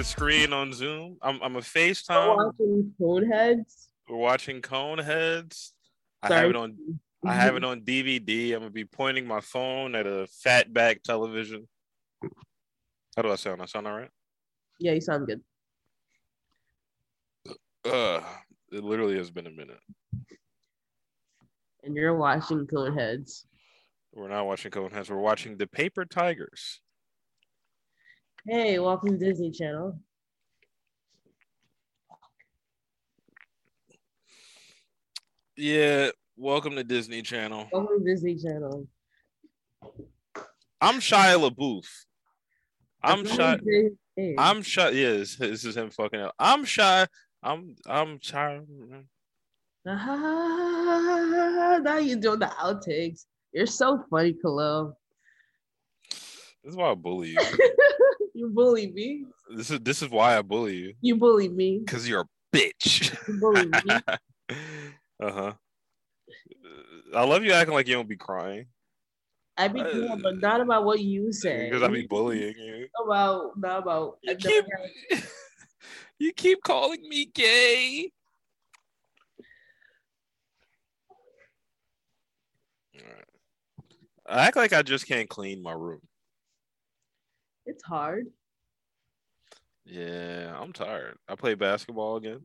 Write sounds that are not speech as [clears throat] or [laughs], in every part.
the screen on Zoom. I'm I'm a FaceTime. We're watching Coneheads. We're watching Coneheads. I have it on I have it on DVD. I'm gonna be pointing my phone at a fatback television. How do I sound? I sound all right? Yeah, you sound good. Uh, it literally has been a minute. And you're watching Coneheads. We're not watching Coneheads. We're watching The Paper Tigers. Hey, welcome to Disney Channel. Yeah, welcome to Disney Channel. Welcome to Disney Channel. I'm Shia LaBeouf. I'm shy. not his name. I'm shy. Yeah, this, this is him fucking up. I'm shy. I'm I'm shy. Ah, [laughs] now you're doing the outtakes. You're so funny, Khalil. This is why I bully you. [laughs] you bully me. This is this is why I bully you. You bully me. Cause you're a bitch. You bully me. [laughs] uh huh. I love you acting like you don't be crying. I be doing, but not about what you say. [laughs] Because I be bullying you. About not about. You keep, [laughs] you keep calling me gay. I act like I just can't clean my room. It's hard. Yeah, I'm tired. I play basketball again.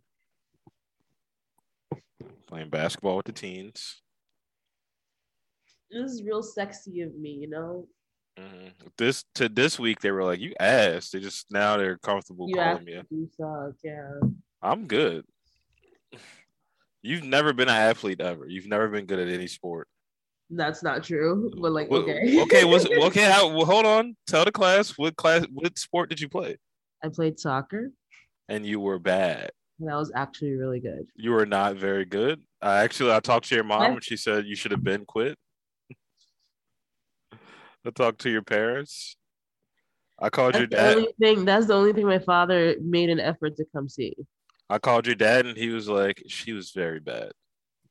Playing basketball with the teens. This is real sexy of me, you know. Mhm. This to this week they were like, "You ass." They just now they're comfortable You calling me. actually suck, yeah. I'm good. You've never been an athlete ever. You've never been good at any sport. That's not true, but like okay. okay. Was [laughs] okay. How, well, hold on. Tell the class what class what sport did you play? I played soccer, And you were bad. and that was actually really good. You were not very good. I actually I talked to your mom and she said you should have been quit. [laughs] I talked to your parents. I called your That's the dad. only thing. That's the only thing my father made an effort to come see. I called your dad and he was like, she was very bad.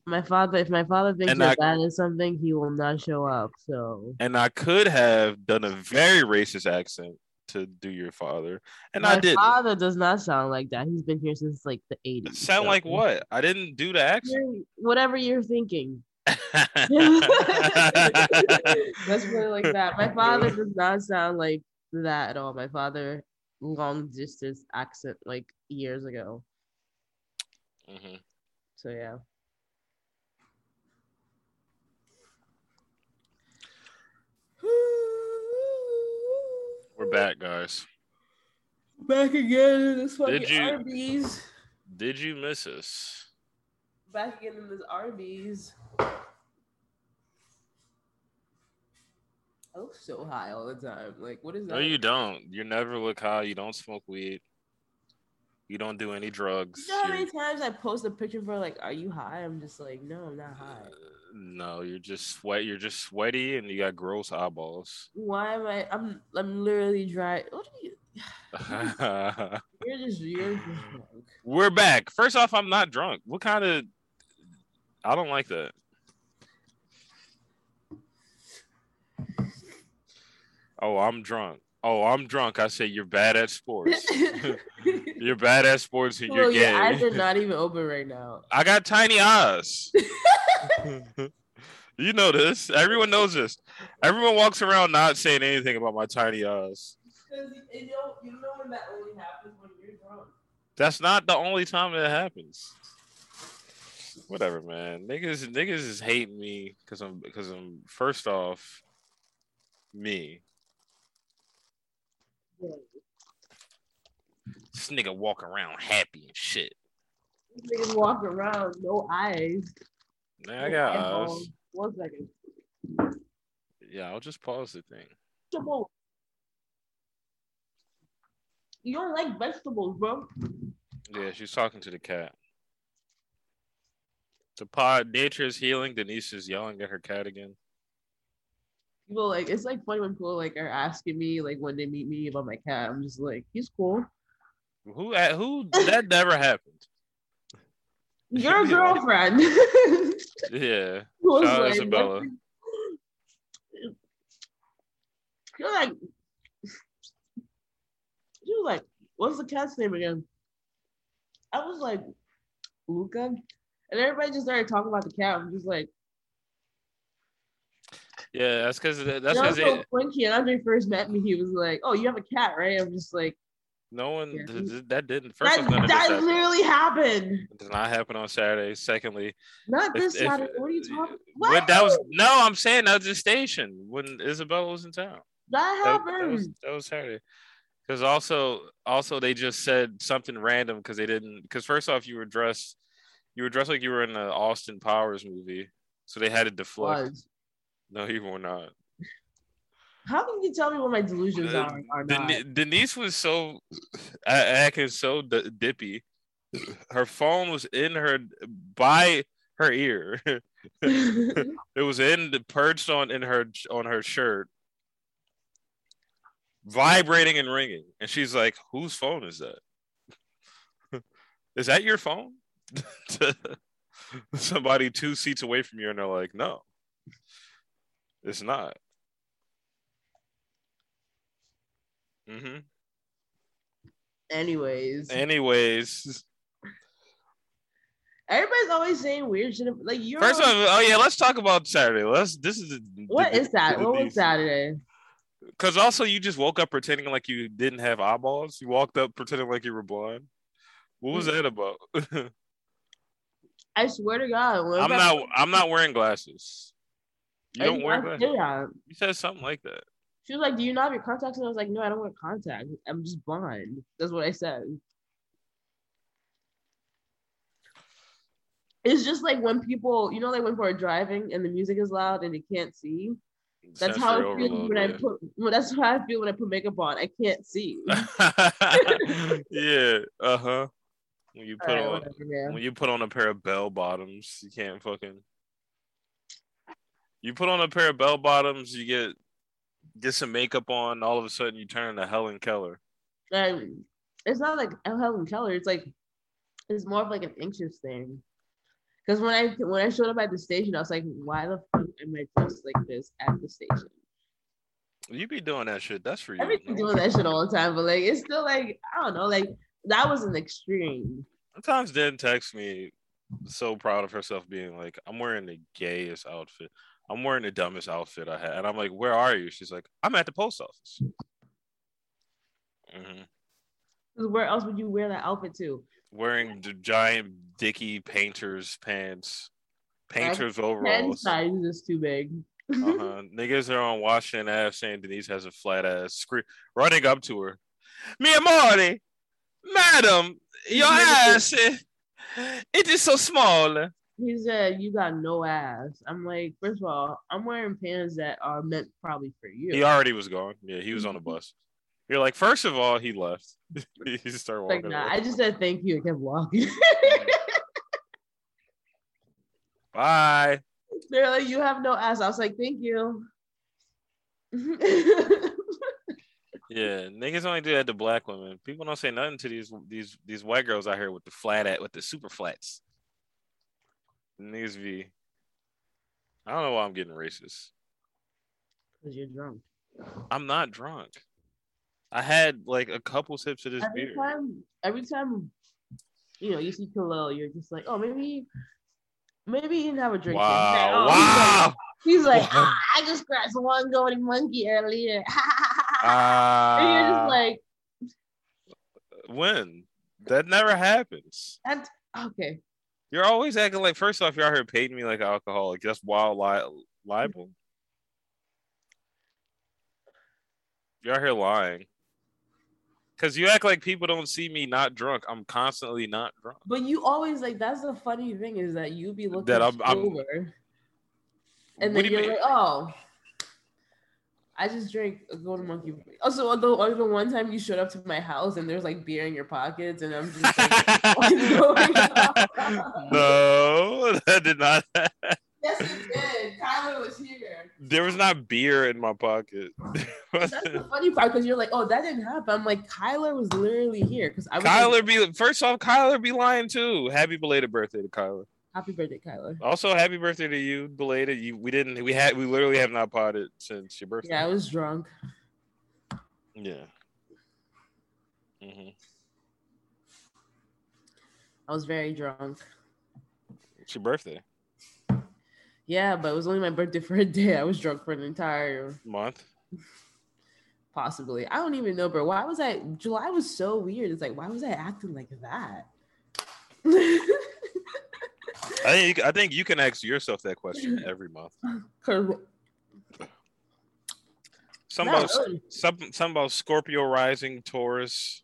My father, if my father thinks And you're I- bad at something, he will not show up. So And I could have done a very racist accent to do your father. And my I didn't. father does not sound like that. He's been here since like the 80s. Sound so- like what? I didn't do the accent. You're- Whatever you're thinking. [laughs] [laughs] that's really like that. My father does not sound like that at all. My father long distance accent like years ago. Mhm. So yeah. We're back, guys. Back again in this fucking Did you- Arby's. Did you miss us? Back again in this Arby's. I look so high all the time. Like, what is that? No, you don't. You never look high. You don't smoke weed. You don't do any drugs. You know how many times I post a picture for like, are you high? I'm just like, no, I'm not high. Uh, no, you're just sweat. You're just sweaty, and you got gross eyeballs. Why am I? I'm I'm literally dry. What are you? [laughs] You're just you're just drunk. We're back. First off, I'm not drunk. What kind of? I don't like that. Oh, I'm drunk. Oh, I'm drunk. I say you're bad at sports. [laughs] you're bad at sports and you're gay. your eyes are not even open right now. I got tiny eyes. [laughs] [laughs] you know this. Everyone knows this. Everyone walks around not saying anything about my tiny eyes. Because you know, you know when that only happens when you're drunk. That's not the only time that happens. Whatever, man. Niggas, niggas is hating me because I'm because I'm first off me. This nigga walk around happy and shit. These niggas walk around, no eyes. I got eyes. One second. Yeah, I'll just pause the thing. Vegetable. You don't like vegetables, bro. Yeah, she's talking to the cat. The pod, nature is healing. Denise is yelling at her cat again. People like it's like funny when people like are asking me like when they meet me about my cat. I'm just like, he's cool. Who? Who? That never happened your girlfriend. [laughs] yeah. [laughs] Shout out Isabella. You're like, you're like, what's the cat's name again? I was like, Luca. And everybody just started talking about the cat. I'm just like, yeah, that's because that's because so it. When he Andre first met me, he was like, "Oh, you have a cat, right?" I'm just like, no one Yeah. th- th- that didn't. First "That, off, of this that happened. literally happened. It did not happen on Saturday. Secondly, Not if- this if- Saturday. What are you talking? What? that was no, I'm saying that was the station when Isabella was in town. that That, happened. that was that was Saturday. Because also also they just said something random because they didn't because first off you were dressed you were dressed like you were in the Austin Powers movie, so they had to deflect. Was. No, you were not. How can you tell me what my delusions Uh, are? Are not? Denise was so [laughs] acting so d- dippy. Her phone was in her by her ear. [laughs] it was in the perched on in her on her shirt, vibrating and ringing. And she's like, "Whose phone is that? [laughs] is that your phone?" Somebody two seats away from you, and they're like, "No, it's not." Hmm Anyways, Anyways, everybody's always saying weird shit. Like you're. first off, oh yeah, let's talk about Saturday. Let's. This is the, what the- is that? What was Saturday? Because also, you just woke up pretending like you didn't have eyeballs. You walked up pretending like you were blind. What was that about? [laughs] I swear to God, I'm not. I'm not wearing glasses. You don't wear glasses. You said something like that. She was like, "Do you not have your contacts?" And I was like, "No, I don't wear contacts. I'm just blind." That's what I said. It's just like when people, you know, like when people are driving and the music is loud and they can't see. That's how Sensory feels overload, when I put. Well, that's how I feel when I put makeup on. I can't see. [laughs] yeah. Uh huh. When you put Alright, on whatever, when you put on a pair of bell bottoms, you can't fucking. You put on a pair of bell bottoms, you get get some makeup on. All of a sudden, you turn into Helen Keller. It's not like Helen Keller. It's like it's more of like an anxious thing. Because when I when I showed up at the station, I was like, "Why the fuck am I dressed like this at the station?" You be doing that shit. That's for you. I've been doing that shit all the time, but like it's still like I don't know, like that was an extreme. Sometimes Den texts me, so proud of herself, being like, "I'm wearing the gayest outfit. I'm wearing the dumbest outfit I had," and I'm like, "Where are you?" She's like, "I'm at the post office." hmm 'Cause where else would you wear that outfit to? Wearing the giant dicky painters pants, painters Ten overalls. size is too big. Uh-huh. [laughs] Niggas are on Washington Ave saying Denise has a flat ass, scre- running up to her. Mia Marty, madam, your ass, it is so small. He said, "You got no ass." I'm like, first of all, I'm wearing pants that are meant probably for you. He already was gone. Yeah, he was on the mm-hmm. bus. You're like, first of all, he left. [laughs] he started like, walking. nah, away. I just said thank you and kept walking. [laughs] Bye. They're like, "You have no ass." I was like, "Thank you." [laughs] Yeah, niggas only do that to black women. People don't say nothing to these these these white girls out here with the flat at with the super flats. Niggas be. I don't know why I'm getting racist. Because you're drunk. I'm not drunk. I had like a couple sips of this Every beer. time, every time, you know, you see Khalil, you're just like, "Oh, maybe, maybe he didn't have a drink." yet." He's like, Wow! "Oh," he's like- He's like, ah, I just scratched one golden monkey earlier. [laughs] and you're just Ah, like, when? That never happens. that's okay. You're always acting like. First off, you're out here painting me like an alcoholic. That's wild li- libel. You're out here lying. Cause you act like people don't see me not drunk. I'm constantly not drunk. But you always like that's the funny thing is that you be looking That I'm- I'm- sober, and then you you're mean? like, oh, I just drank a golden monkey. Also, the, or the one time you showed up to my house and there's like beer in your pockets, and I'm just like, [laughs] [laughs] what's going on? no, [laughs] that did not. Yes, it did. Tyler was here. there was not beer in my pocket. That's the funny part because you're like, oh, that didn't happen. I'm like, Kyler was literally here because I was like, Kyler be first off, Kyler be lying too. Happy belated birthday to Kyler. Happy birthday, Kyler. Also, happy birthday to you, belated. You we didn't we had we literally have not potted since your birthday. Yeah, I was drunk. Yeah. Mm-hmm. I was very drunk. It's your birthday Yeah, but it was only my birthday for a day. I was drunk for an entire month. possibly. I don't even know, bro. Why was I? July was so weird. It's like, why was I acting like that? [laughs] I think I think you can ask yourself that question every month. Some about really. some some about Scorpio rising, Taurus.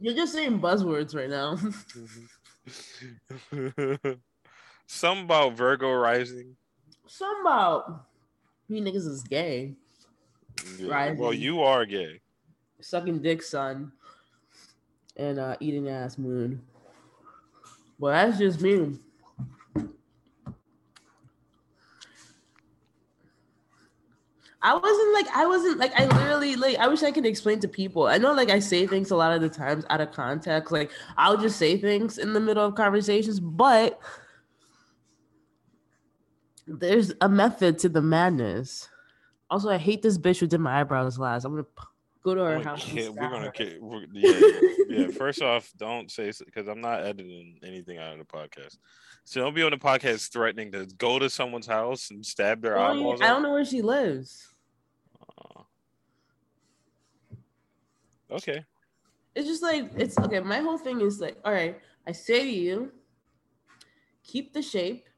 You're just saying buzzwords right now. [laughs] some about Virgo rising. Some about you niggas is gay, Yeah, Well, you are gay. sucking dick, son, and uh, eating ass, moon. Well, that's just me. I wasn't like I wasn't like I literally like I wish I could explain to people. I know like I say things a lot of the times out of context. Like I'll just say things in the middle of conversations, but there's a method to the madness. Also, I hate this bitch who did my eyebrows last. I'm gonna go to her We're gonna house. and ki- we're gonna her. ki- we're- yeah, yeah. [laughs] First off, don't say because I'm not editing anything out of the podcast. So don't be on the podcast threatening to go to someone's house and stab their don't, eyeballs. I don't know where she lives. Okay. It's just like it's okay. My whole thing is like, all right, I say to you, keep the shape.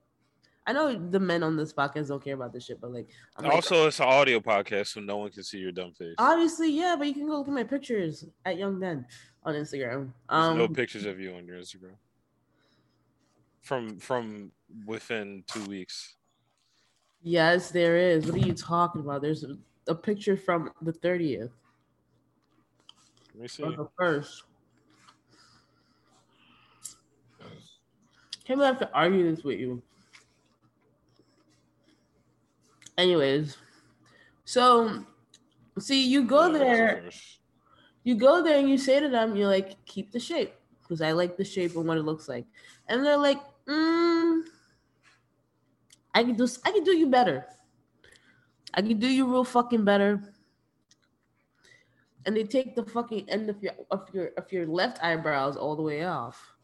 I know the men on this podcast don't care about this shit, but like, I'm like, Also, it's an audio podcast, so no one can see your dumb face. obviously, yeah, but you can go look at my pictures at Young Den on Instagram. Um, no pictures of you on your Instagram. From from within two weeks. yes, there is. What are you talking about? There's a, a picture from the thirtieth Let me see. the first. Can't believe I have to argue this with you. Anyways, so see, you go Yeah, that's the there, you go there, and you say to them, you're like, keep the shape because I like the shape and what it looks like, and they're like, mm, I can do, I can do you better. I can do you real fucking better. And they take the fucking end of your of your of your left eyebrows all the way off.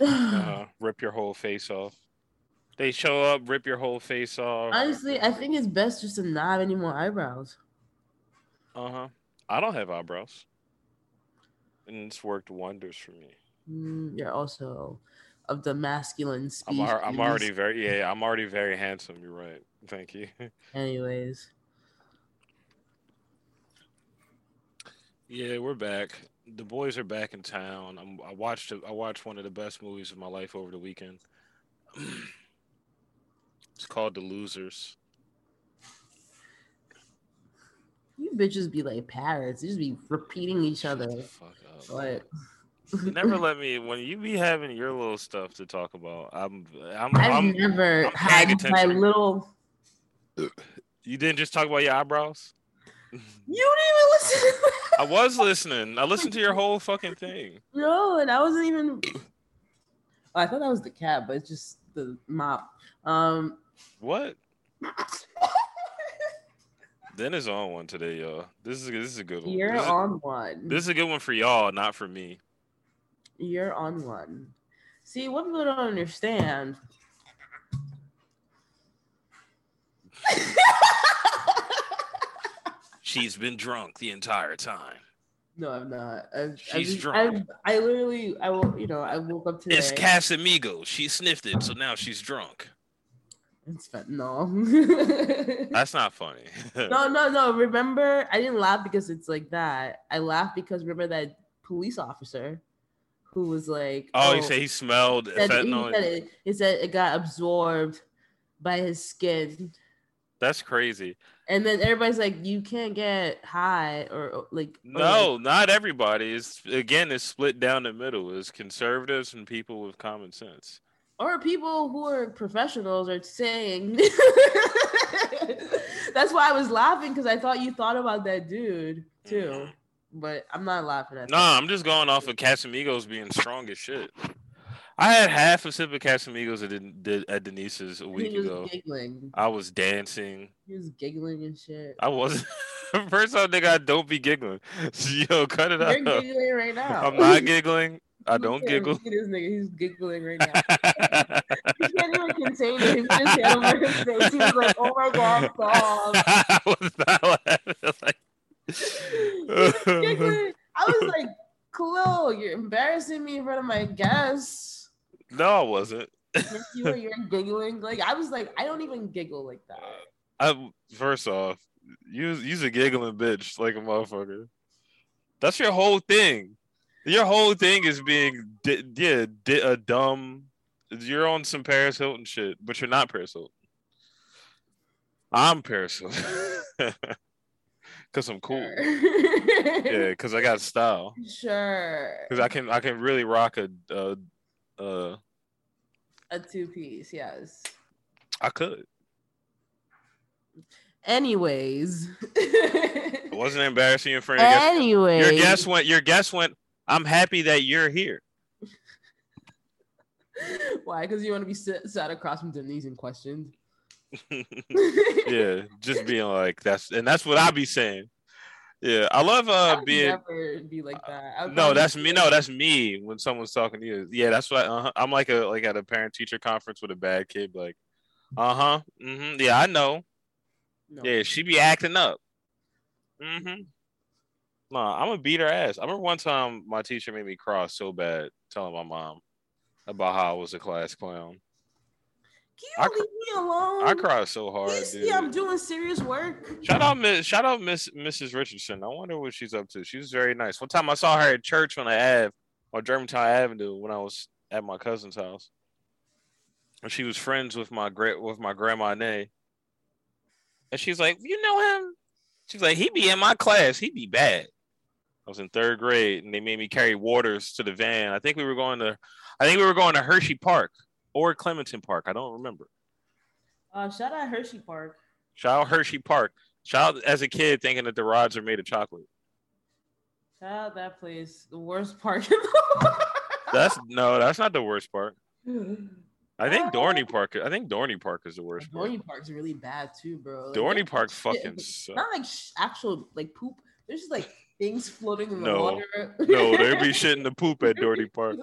Uh-huh. [sighs] Rip your whole face off. They show up, rip your whole face off. Honestly, I think it's best just to not have any more eyebrows. Uh huh. I don't have eyebrows, and it's worked wonders for me. Mm, you're also of the masculine I'm species. al- I'm already very yeah. I'm already very handsome. You're right. Thank you. [laughs] Anyways, yeah, we're back. The boys are back in town. I'm, I watched I watched one of the best movies of my life over the weekend. [clears throat] it's called The Losers. you bitches be like parrots. You just be repeating each Shut other. the fuck up. But [laughs] never let me when you be having your little stuff to talk about. I'm I'm, I've I'm never I'm had paying my little. you didn't just talk about your eyebrows. You didn't even listen. I was listening. I listened to your whole fucking thing. [laughs] no, and I wasn't even. Oh, I thought that was the cat, but it's just the mop. Um. What? [laughs] Dennis on one today, y'all. This is this is a good one. You're this, is, on one. this is a good one for y'all, not for me. You're on one. See, what people don't understand. [laughs] She's been drunk the entire time. no, I'm not. I've, She's I've, drunk. I've, I literally, I will, you know, I woke up today. It's Casamigos. She sniffed it, so now she's drunk. It's fentanyl. [laughs] That's not funny. no, [laughs] no, no. Remember, I didn't laugh because it's like that. I laughed because remember that police officer who was like, oh, he oh, said he smelled he said, he fentanyl. said it, he said it got absorbed by his skin. That's crazy. And then everybody's like, you can't get high or like. or, No, not everybody. It's again, it's split down the middle. It's conservatives and people with common sense. Or people who are professionals are saying. [laughs] That's why I was laughing because I thought you thought about that dude too. Mhm. But I'm not laughing at that. No, that. I'm just going off of Casamigos being strong as shit. I had half a sip of Casamigos at, at Denise's a week he was ago. giggling. I was dancing. He was giggling and shit. I wasn't. [laughs] First off, nigga, don't be giggling. [laughs] Yo, cut it You're out. giggling right now. I'm not giggling. I don't giggle. At this nigga. He's giggling right now. [laughs] He can't even contain it. He just hit over his face. He was like, "Oh my god, stop!" [laughs] I was not laughing. Like. I was like, "Khalil, you're embarrassing me in front of my guests." no, I wasn't. You were. You're giggling. Like I was like, I don't even giggle like that. I first off, you you's a giggling bitch like a motherfucker. That's your whole thing. Your whole thing is being di- yeah di- a dumb. You're on some Paris Hilton shit, but you're not Paris Hilton. I'm Paris Hilton [laughs] because I'm cool. Yeah, because I got style. Sure. Because I can I can really rock a uh uh A two piece, yes. I could. Anyways. [laughs] It wasn't embarrassing in front of your. Anyways. Your guest went. Your guest went. I'm happy that you're here. [laughs] Why? Because you want to be sit, sat across from Denise and questioned. [laughs] [laughs] yeah, just being like that's and that's what I be saying. Yeah, I love I uh would being never be like that. I no, that's me. No, that's me when someone's talking to you. Yeah, that's what uh I'm like a like at a parent teacher conference with a bad kid. Like, uh huh, mm-hmm. Yeah, I know. No. Yeah, she be acting up. Mm-hmm. No, I'm gonna beat her ass. I remember one time my teacher made me cross so bad telling my mom about how I was a class clown. Can I you cr- leave me alone? I cried so hard, You dude. I'm doing serious work. Shout out, Miss. Shout out, Miss Mrs. Richardson. I wonder what she's up to. She was very nice. One time I saw her at church on the Ave on Germantown Avenue when I was at my cousin's house, and she was friends with my great with my grandma Nay. And she's like, "You know him?" She's like, "He be in my class. He be bad." I was in third grade, and they made me carry waters to the van. I think we were going to, I think we were going to Hershey Park or Clementon Park. I don't remember. Uh, shout out Hershey Park. Shout out Hershey Park. Shout out as a kid thinking that the rods are made of chocolate. Shout out that place. The worst park in the [laughs] That's no, that's not the worst part. I think [laughs] Dorney Park. I think Dorney Park is the worst part. Dorney Park's really bad too, bro. Like, Dorney Park shit- fucking sucks. Not like actual like poop. There's just like things floating in the No. water. No, there'd be [laughs] shit in the poop at Dorney Park.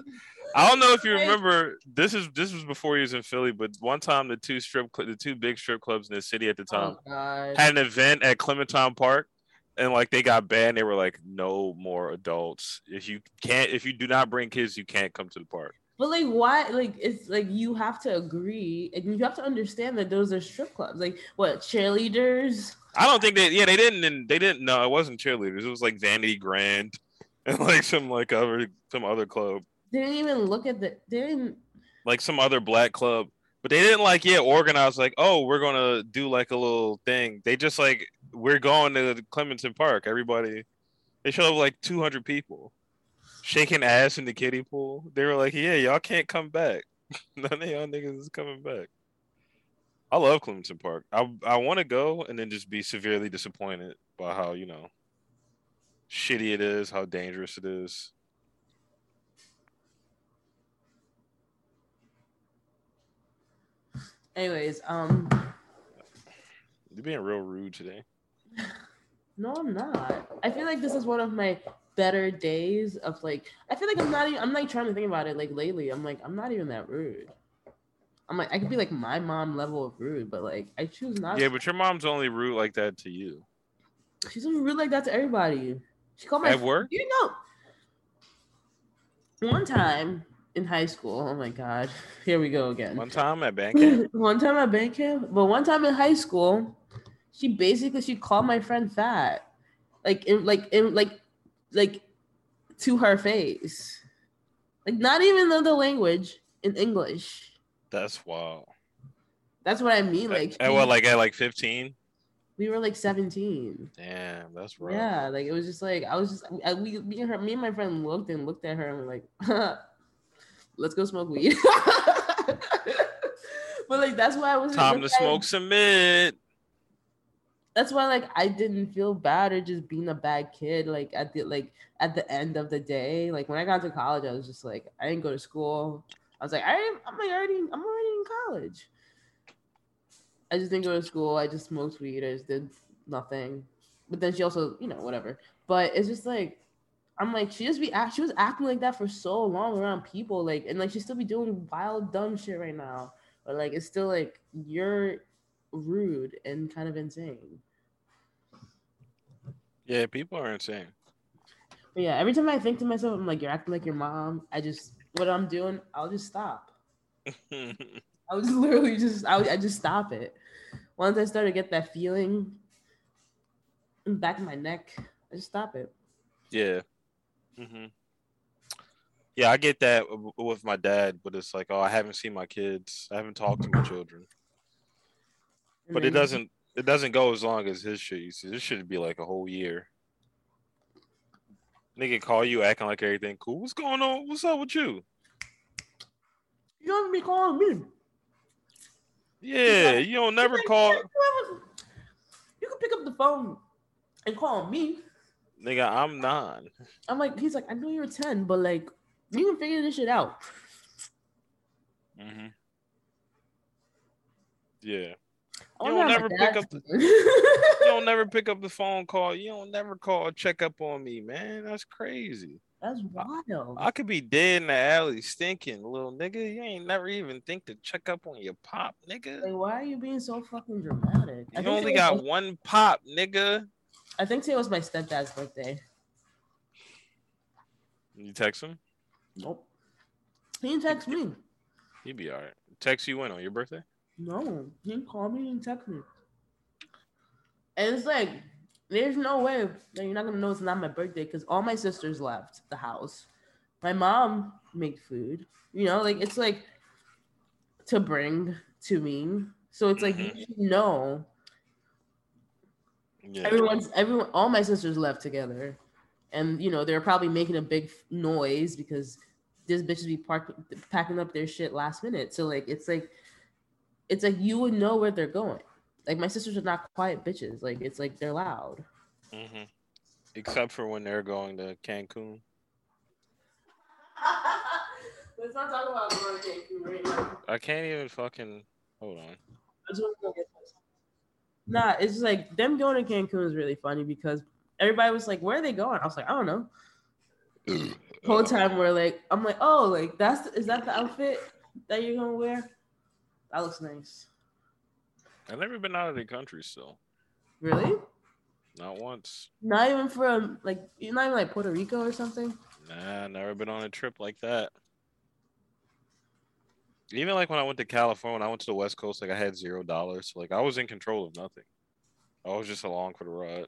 I don't know if you remember. This is this was before he was in Philly, but one time the two strip, the two big strip clubs in the city at the oh, time Oh had an event at Clementon Park, and like they got banned. They were like, no more adults. If you can't, if you do not bring kids, you can't come to the park. But like, why? Like, it's like you have to agree, and you have to understand that those are strip clubs. Like, what cheerleaders? I don't think they. Yeah, they didn't. And they didn't. No, it wasn't cheerleaders. It was like Vanity Grand [laughs] and like some like other some other club, They didn't even look at the. They didn't. like some other black club. But they didn't like yeah organize like oh we're gonna do like a little thing. They just like we're going to Clementon Park. Everybody, they showed up like two hundred people, shaking ass in the kiddie pool. They were like yeah y'all can't come back. [laughs] None of y'all niggas is coming back. I love Clementon Park. I I want to go and then just be severely disappointed by how you know shitty it is, how dangerous it is. Anyways, um, You're being real rude today. [laughs] no, I'm not. I feel like this is one of my better days of like. I feel like I'm not. Even, I'm like trying to think about it. Like lately, I'm like I'm not even that rude. I'm like I could be like my mom level of rude, but like I choose not. To Yeah, but your mom's only rude like that to you. She's only rude like that to everybody. She called my At work? You know, one time in high school. Oh my god, here we go again. One time at bank camp. [laughs] one time at bank camp, but one time in high school, she basically she called my friend fat, like in like in like like to her face, like not even know the language in English. That's wild. That's what I mean. Like at she- what, like at like 15? we were like seventeen. Damn, that's rough. Yeah, like it was just like I was just I, we me and her me and my friend looked and looked at her and were like, [laughs] let's go smoke weed. [laughs] but like that's why I was Time to smoke some mid. That's why like I didn't feel bad or just being a bad kid. Like at the like at the end of the day, like when I got to college, I was just like I didn't go to school. I was like I am I'm like already I'm already in college. I just didn't go to school. I just smoked weed. I just did nothing. but then she also, you know, whatever. But it's just like I'm like, she just be she was acting like that for so long around people, like, and like she still be doing wild dumb shit right now. But like it's still like you're rude and kind of insane. Yeah, people are insane. But yeah, every time I think to myself, I'm like, you're acting like your mom. I just what I'm doing, I'll just stop. [laughs] I was [laughs] literally just I, I just stop it. Once I start to get that feeling in the back of my neck, I just stop it. yeah. Mm-hmm. Yeah, I get that with my dad, but it's like, oh, I haven't seen my kids. I haven't talked to my children. But it doesn't it doesn't go as long as his shit. This should be like a whole year. Nigga call you acting like everything cool. What's going on? What's up with you? You don't be calling me. Yeah, you don't never Like, call You can pick up the phone and call me. nigga, I'm nine. I'm like, he's like, I know you're 10, but like, you can figure this shit out. Mm-hmm. Yeah. I You oh, don't never pick up the- You don't [laughs] never pick up the phone call. You don't never call check up on me, man. That's crazy. That's wild. I could be dead in the alley stinking, little nigga. You ain't never even think to check up on your pop, nigga. Like, why are you being so fucking dramatic? I You only got was- one pop, nigga. I think today was my stepdad's birthday. You text him? Nope. He didn't text me. He'd be all right. Text you when on your birthday? No, he didn't call me. He didn't text me. And it's like, there's no way that you're not gonna know it's not my birthday because all my sisters left the house. My mom made food. You know, like it's like to bring to me. So it's like Mhm. you should know. Yeah. Everyone's everyone. All my sisters left together, and you know they're probably making a big noise because this bitches be parking packing up their shit last minute. So like it's like it's like you would know where they're going. Like my sisters are not quiet bitches. Like it's like they're loud. hmm Except for when they're going to Cancun. [laughs] Let's not talk about going to Cancun right now. I can't even fucking hold on. I just wanna go get this. Nah, it's just like them going to Cancun is really funny because everybody was like, "Where are they going?" I was like, "I don't know." [clears throat] Whole time we're like, I'm like, "Oh, like that's is that the outfit that you're gonna wear?" That looks nice. I've never been out of the country still. Really? Not once. Not even from like not even like Puerto Rico or something. Nah, never been on a trip like that. Even like when I went to California, when I went to the West Coast, like I had zero dollars. Like I was in control of nothing. I was just along for the ride.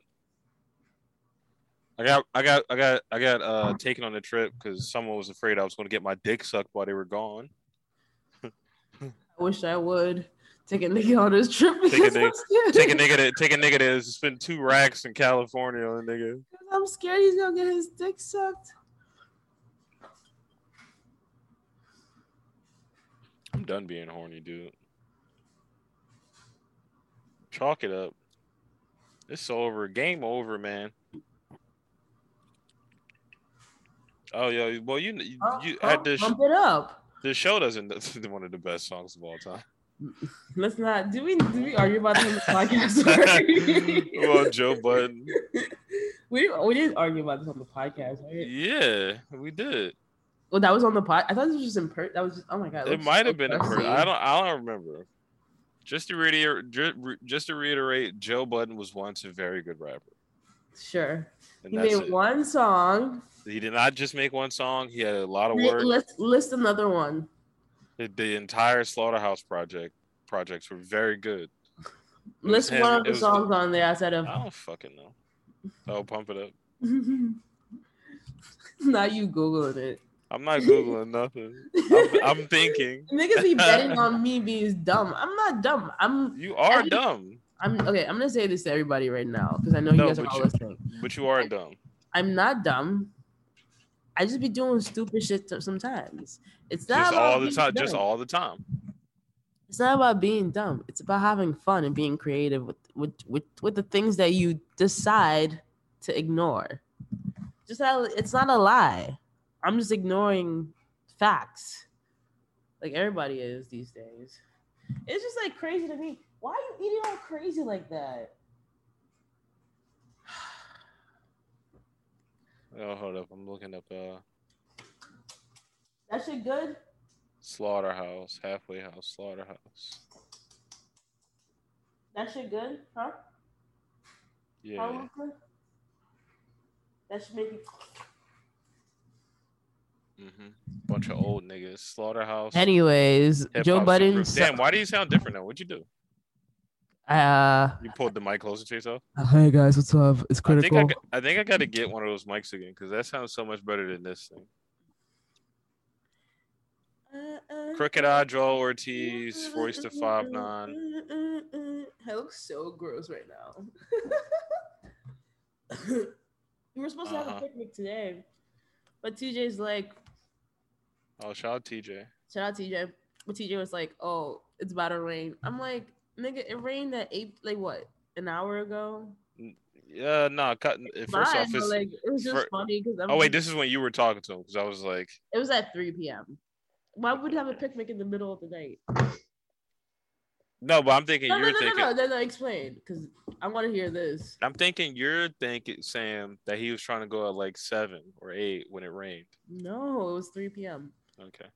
I got, I got, I got, I got uh taken on the trip because someone was afraid I was going to get my dick sucked while they were gone. I wish I would take a nigga on this trip Take a nigga- Take a nigga to take a nigga to spend two racks in California on a nigga. I'm scared he's gonna get his dick sucked. I'm done being horny, dude. Chalk it up. It's over. Game over, man. Oh, yo, well, you you, you had this. Pump it up. The show doesn't. [laughs] One of the best songs of all time. [laughs] Let's not. Do we do we argue about this on the podcast? [laughs] well, Joe Budden. we we didn't argue about this on the podcast, right? Yeah, we did. Well, that was on the pod. I thought this was just in per. That was just. Oh my god. It might so have been a per- I don't. I don't remember. Just to reiterate, just to reiterate, Joe Budden was once a very good rapper. Sure. And He made it. one song. He did not just make one song. He had a lot of work. List list another one. The, the entire Slaughterhouse project projects were very good. List him, one of the songs on there outside of. Uh, I don't fucking know. I'll pump it up. [laughs] Not you googling it. I'm not googling nothing. I'm, I'm thinking. [laughs] Niggas be betting [laughs] on me being dumb. I'm not dumb. I'm. You are Every- dumb, I'm okay. I'm gonna say this to everybody right now because I know you guys are all you- listening. but you are dumb. I'm not dumb. I just be doing stupid shit sometimes. It's not Just all the time. Just all the time. It's not about being dumb. It's about having fun and being creative with with with, with the things that you decide to ignore. Just that it's not a lie. I'm just ignoring facts, like everybody is these days. It's just like crazy to me. Why are you eating all crazy like that? [sighs] Oh, hold up. I'm looking up uh That shit good. slaughterhouse, halfway house, slaughterhouse. That shit good, huh? Yeah. How good? That should make you. Mm-hmm. Bunch of old niggas. Slaughterhouse. Anyways, Joe supergroup. Budden. Damn, why do you sound different now? What'd you do? Uh, You pulled the mic closer to yourself. hey guys, what's up? It's I think I, critical. I think I got to get one of those mics again because that sounds so much better than this thing. Crooked I, Joell Ortiz, Royce da five nine. I look so gross right now. [laughs] we were supposed to have Uh-huh. a picnic today, but TJ's like, Oh, shout out TJ. shout out TJ. But TJ was like, oh, it's about to rain. I'm like, nigga, it rained at eight, like what, an hour ago? Yeah, no. Cut. Eh, first Fine, off, it's. like it was just fir- funny because Oh wait, this is when you were talking to him because I was like, it was at 3 p.m. Why would we have a picnic in the middle of the night? no, but I'm thinking No, no, you're no, no, thinking. no, no, no, explain because I want to hear this. I'm thinking you're thinking Sam that he was trying to go at like seven or eight when it rained. No, it was 3 p.m. Okay.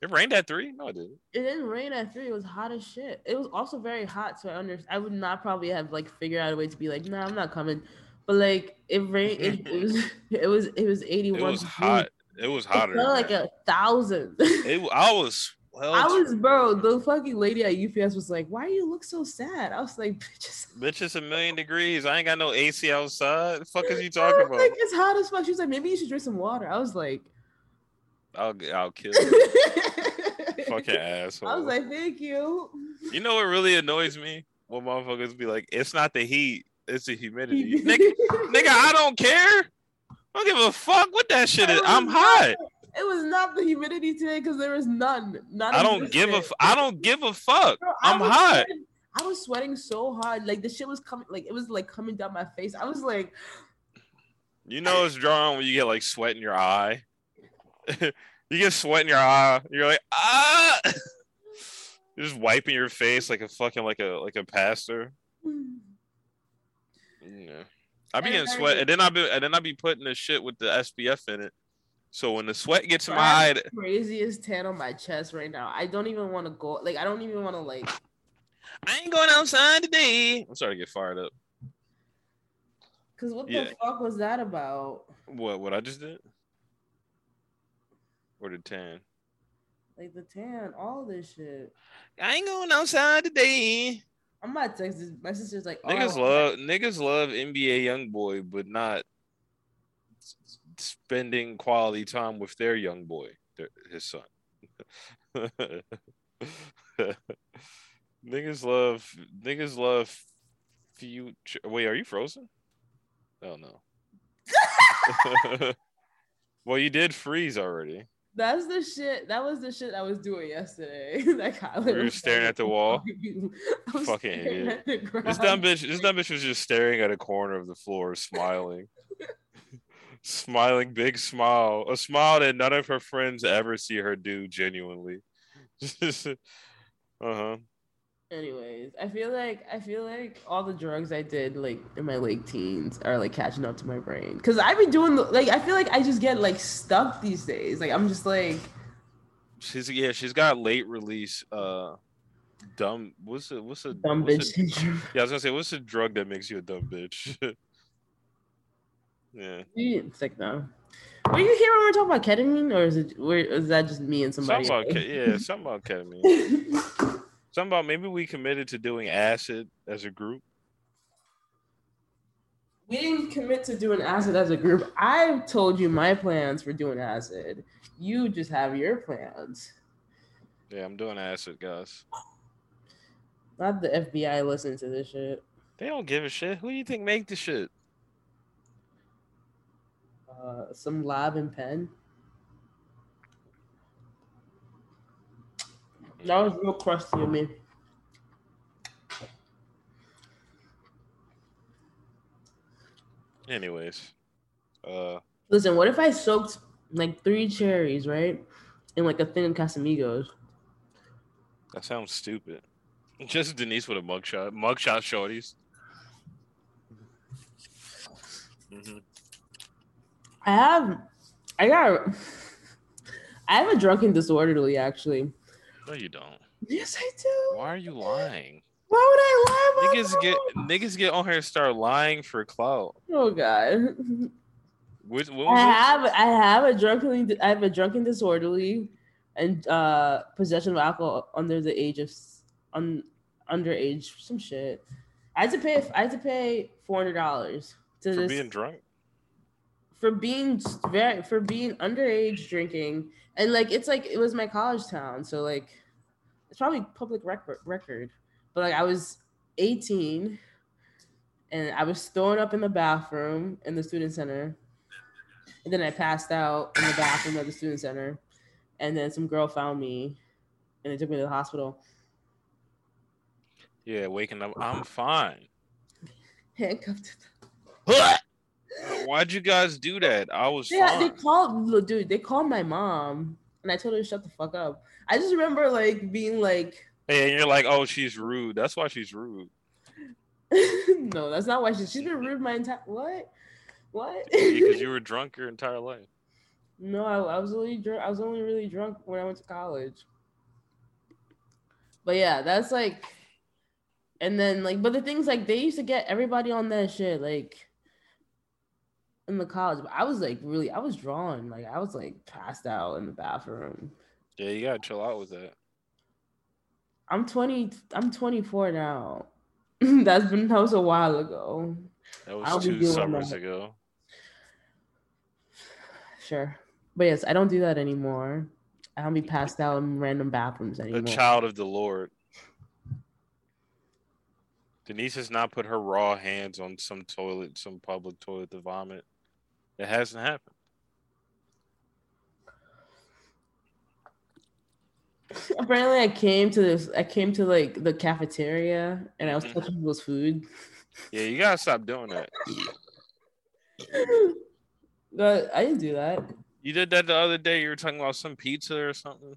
It rained at three? No, it didn't. It didn't rain at three. It was hot as shit. It was also very hot, so I under I would not probably have like figured out a way to be like, nah, I'm not coming. But like it rained. It, it was [laughs] [laughs] it was it was 81. It was hot. It was It hotter. felt like a thousand. [laughs] It, I was. Well, I was bro. The fucking lady at UPS was like, "Why do you look so sad?" I was like, "Bitches." Bitch, it's a million degrees. I ain't got no AC outside. The fuck is you talking about? like, it's hot as fuck. She was like, maybe you should drink some water. I was like, I'll I'll kill you. [laughs] Fucking I asshole. was like, thank you. [laughs] you know what really annoys me? When motherfuckers be like, it's not the heat, it's the humidity. nigga, nigga, I don't care. I don't give a fuck what that shit is. I'm hot. It was not the humidity today because there was none. Not I don't give a. F- I don't give a fuck. Bro, I I'm hot. sweating- I was sweating so hard. Like the shit was coming. Like it was like coming down my face. I was like, You know it's drawn when you get like sweat in your eye. [laughs] you get sweat in your eye. You're like ah. [laughs] You're just wiping your face like a fucking like a like a pastor. Yeah. I be getting sweat, and then I be and then I be putting the shit with the SPF in it. So when the sweat gets in my eye, the craziest tan on my chest right now. I don't even want to go. Like I don't even want to like. I ain't going outside today. I'm starting to get fired up. Cause what Yeah. the fuck was that about? What what I just did? Or the tan? Like the tan, all this shit. I ain't going outside today. I'm not texting. My sister's like, oh, Niggas love niggas love NBA YoungBoy, but not spending quality time with their young boy, their, his son. [laughs] niggas love niggas love future. Wait, are you frozen? Oh no. [laughs] [laughs] well, you did freeze already. That's the shit. That was the shit I was doing yesterday. [laughs] that Kyler Were you staring at the [laughs] wall? Fucking idiot. This dumb bitch. This dumb bitch was just staring at a corner of the floor, smiling, [laughs] smiling, big smile, a smile that none of her friends ever see her do genuinely. uh huh. Anyways, I feel like I feel like all the drugs I did like in my late teens are like catching up to my brain. Cause I've been doing like I feel like I just get like stuck these days. Like I'm just like She's yeah. She's got late release. Uh, dumb. What's a what's a dumb what's bitch a- yeah, I was gonna say what's a drug that makes you a dumb bitch? [laughs] yeah. It's like no. Were you here when we were talking about ketamine, or is it? Where is that just me and somebody? Something about ke- yeah. Something about ketamine. [laughs] Something about maybe we committed to doing acid as a group. we didn't commit to doing acid as a group. I told you my plans for doing acid. You just have your plans. Yeah, I'm doing acid, guys. Not the FBI listen to this shit. They don't give a shit. Who do you think make the shit? Uh, some lab and pen. That was real crusty of me. Anyways, uh, Listen, what if I soaked like three cherries, right, in like a thin Casamigos? that sounds stupid. [laughs] Just Denise with a mugshot, mugshot shorties. hmm I have, I got, [laughs] I have a drunken disorderly actually. No, you don't. Yes, I do. Why are you lying? Why would I lie? about Niggas get niggas get on here and start lying for clout. Oh God. Which I it? have I have a drunken I have a drunken disorderly and uh possession of alcohol under the age of un, underage some shit. I had to pay I had to pay four hundred dollars to for this being drunk? for being very for being underage drinking and like it's like it was my college town so like it's probably public record record but like I was 18 and I was throwing up in the bathroom in the student center and then I passed out in the bathroom of the student center and then some girl found me and they took me to the hospital Yeah, waking up. I'm fine. [laughs] handcuffed Why'd you guys do that? I was Yeah, they called dude. They called my mom, and I told her to shut the fuck up. I just remember like being like, and you're like, oh, she's rude. That's why she's rude. [laughs] no, that's not why she, she's been rude my entire what, what? Because you [laughs] were drunk your entire life. no, I, I was only drunk. I was only really drunk when I went to college. But yeah, that's like, and then like, but the things like they used to get everybody on that shit like. In the college, but I was like really, I was drawn, like I was like passed out in the bathroom. Yeah, you gotta chill out with that. I'm 20. I'm 24 now. [laughs] That's been that was a while ago. That I'll was two summers that. ago. Sure, but yes, I don't do that anymore. I don't be passed out in random bathrooms anymore. child of the Lord. Denise has not put her raw hands on some toilet, some public toilet to vomit. It hasn't happened. Apparently, I came to this. I came to like the cafeteria, and I was Mhm. touching people's food. Yeah, you gotta stop doing that. [laughs] But I didn't do that. You did that the other day. You were talking about some pizza or something.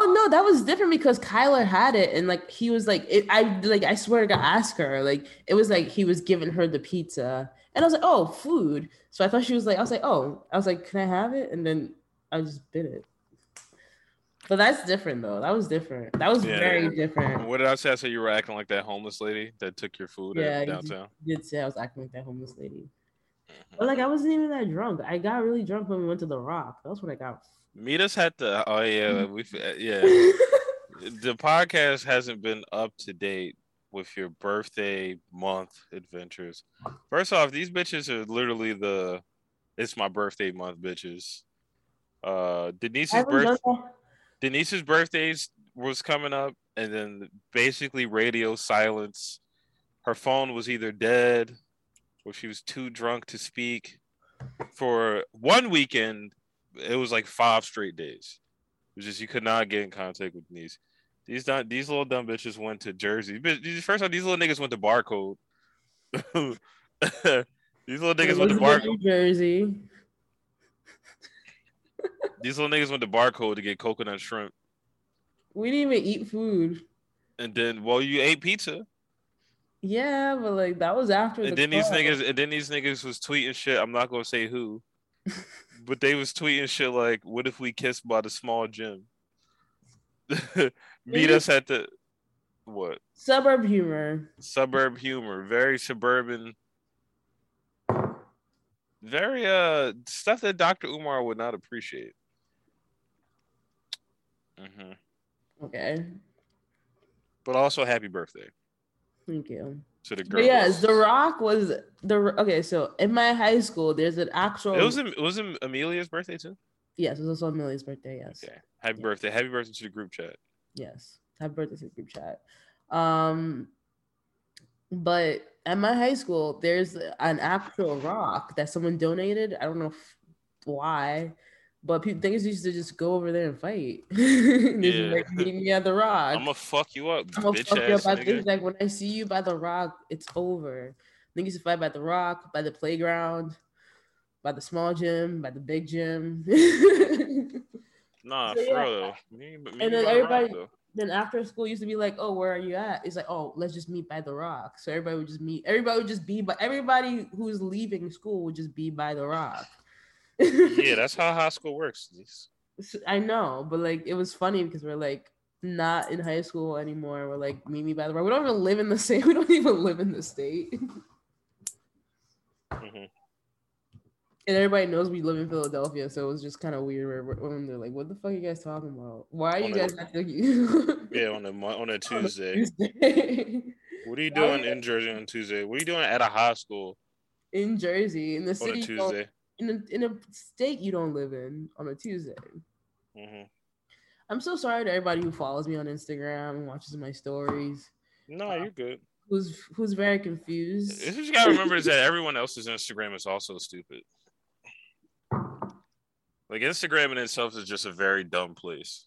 Oh no, that was different because Kyler had it, and like he was like, it, I like I swear to God, ask her. Like it was like he was giving her the pizza, and I was like, oh, food. So I thought she was like, I was like, oh, I was like, can I have it? And then I just bit it. But that's different though. That was different. That was Yeah. very different. What did I say? I said you were acting like that homeless lady that took your food Yeah, at you downtown. did say I was acting like that homeless lady. Mhm. But like I wasn't even that drunk. I got really drunk when we went to the Rock. That's when I got. Meet us at the. Oh yeah, [laughs] we. Yeah, [laughs] the podcast hasn't been up to date with your birthday month adventures. First off, these bitches are literally the. It's my birthday month, bitches. Uh, Denise's haven't birth. done that. Denise's birthdays was coming up, and then basically radio silence. Her phone was either dead, or she was too drunk to speak. For one weekend, it was like five straight days. It was just you could not get in contact with Denise. These dumb, these little dumb bitches went to Jersey. First off, these little niggas went to Barcode. [laughs] these little niggas went to Elizabeth, Bar. New Jersey. These little niggas went to Barcode to get coconut shrimp, We didn't even eat food. and then well, you ate pizza. Yeah, but like that was after. And the then these niggas, and then these niggas was tweeting shit. I'm not gonna say who, [laughs] but they was tweeting shit like, "What if we kissed by the small gym? [laughs] Meet us at the what suburb humor. suburb humor, very suburban, very uh stuff that Dr. Umar would not appreciate." Hmm Okay, But also, happy birthday thank you. to the girl. But yes, The Rock was the okay. So in my high school, there's an actual. it was it was Amelia's birthday too. yes, it was also Amelia's birthday. Yes, Okay, happy birthday, happy birthday to the group chat. yes. Happy birthday to the group chat. Um, but at my high school, there's an actual rock that someone donated. I don't know if, why, but people things used to just go over there and fight. [laughs] Yeah. like, meet me at the [laughs] rock. I'm gonna fuck you up, I'm gonna bitch fuck you up nigga. this. Like when I see you by the rock, it's over. Niggas used to fight by the rock, by the playground, by the small gym, by the big gym. Nah, [laughs] So, for yeah. real though. Me, me And then the rock, everybody- then after school used to be like, oh, where are you at? It's like, oh, let's just meet by the rock. So everybody would just meet. Everybody would just be, but everybody who's leaving school would just be by the rock. Yeah, that's how high school works. [laughs] I know, but like it was funny because we're like not in high school anymore. We're like meet me by the rock. We don't even live in the [laughs] same. We don't even live in the state. Mm-hmm and everybody knows we live in Philadelphia, so it was just kind of weird when they're like, "What the fuck are you guys talking about? Why are you guys not [laughs] yeah, on a on a Tuesday. On a Tuesday. what are you doing in Jersey on Tuesday? What are you doing at a high school? In Jersey, in the city, Tuesday. In a, in a state you don't live in on a Tuesday. Mm-hmm. I'm so sorry to everybody who follows me on Instagram and watches my stories. No, you're good. Who's who's very confused. You gotta remember is that everyone else's Instagram is also stupid. Like Instagram in itself is just a very dumb place.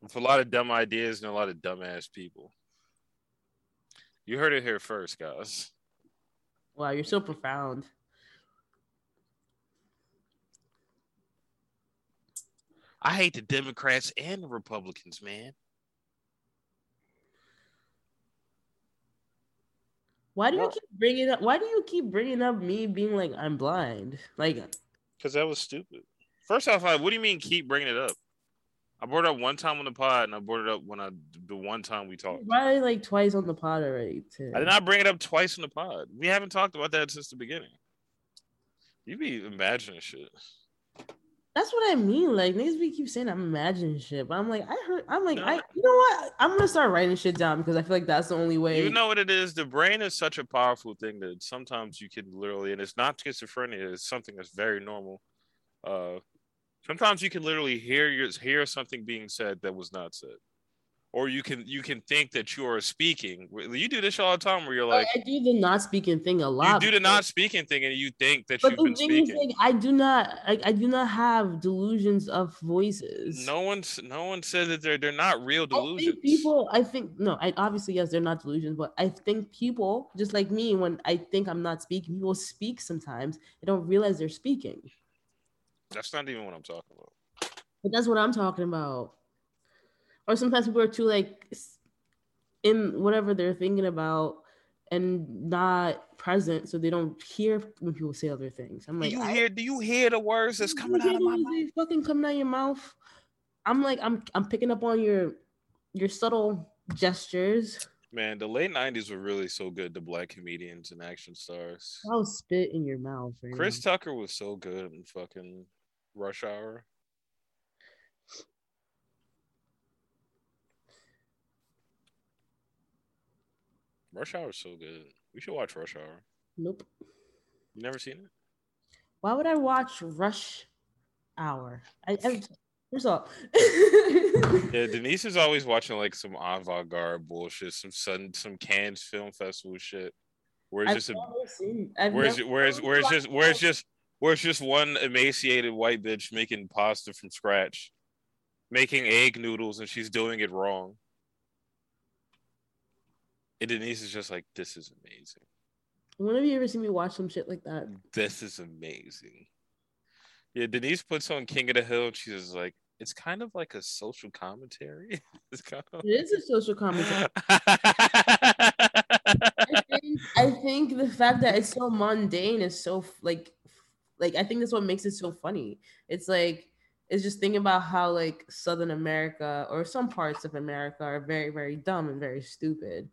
With a lot of dumb ideas and a lot of dumbass people. You heard it here first, guys. Wow, you're so profound. I hate the Democrats and the Republicans, man. Why do you keep bringing up? Why do you keep bringing up me being like I'm blind? Like because that was stupid. First off, I, what do you mean keep bringing it up? I brought it up one time on the pod, and I brought it up when I the one time we talked. Probably like twice on the pod already. Too. I did not bring it up twice on the pod. We haven't talked about that since the beginning. You be imagining shit. That's what I mean. Like niggas be keep saying I'm imagining shit, but I'm like, I heard. I'm like, no. I. You know what? I'm gonna start writing shit down because I feel like that's the only way. You know what it is? The brain is such a powerful thing that sometimes you can literally, and it's not schizophrenia. It's something that's very normal. Uh, sometimes you can literally hear your hear something being said that was not said or you can you can think that you are speaking. You do this all the time, where you're like, I do the not speaking thing a lot. You do the not speaking thing, and you think that you've been speaking. Is, like, I do not, I, I, do not have delusions of voices. No one's, no one says that they're they're not real delusions. I people, I think no, I obviously yes, they're not delusions, but I think people just like me, when I think I'm not speaking, people speak sometimes. They don't realize they're speaking. That's not even what I'm talking about. But that's what I'm talking about or sometimes people are too like in whatever they're thinking about and not present, so they don't hear when people say other things. I'm like, do you hear? Do you hear the words that's coming out of my mouth? Fucking coming out of your mouth. I'm like, I'm I'm picking up on your your subtle gestures. Man, the late '90s were really so good to black comedians and action stars. I'll spit in your mouth. Right Chris now. Tucker was so good in fucking Rush Hour. Rush Hour is so good. We should watch Rush Hour. Nope. You never seen it? Why would I watch Rush Hour? I, I first off. [laughs] [laughs] yeah, Denise is always watching like some avant-garde bullshit, some sun, some Cannes Film Festival shit. Where it's just a, seen, where's where's where's just where's just where's just one emaciated white bitch making pasta from scratch, making egg noodles, and she's doing it wrong. And Denise is just like, this is amazing. When have you ever seen me watch some shit like that? This is amazing. Yeah, Denise puts on King of the Hill. And She's like, it's kind of like a social commentary. [laughs] it's kind of... It is a social commentary. I, [laughs] think, I think the fact that it's so mundane is so like, like I think that's what makes it so funny. It's like it's just thinking about how like Southern America or some parts of America are very very dumb and very stupid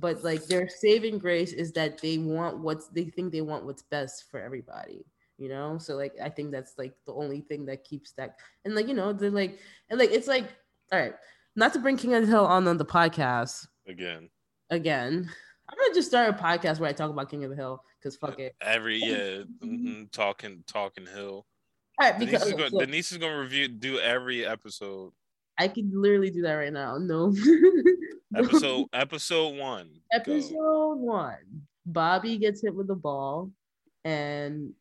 but like their saving grace is that they want what's they think they want what's best for everybody you know? So like i think that's like the only thing that keeps that and like you know they're like and like it's like all right not to bring king of the hill on on the podcast again. again i'm gonna just start a podcast where i talk about king of the hill because fuck it. every [laughs] yeah mm-hmm, talking talking hill. All right because denise is, gonna, so, denise is gonna review do every episode i could literally do that right now no [laughs] Episode episode one. Episode Go. one. Bobby gets hit with the ball, and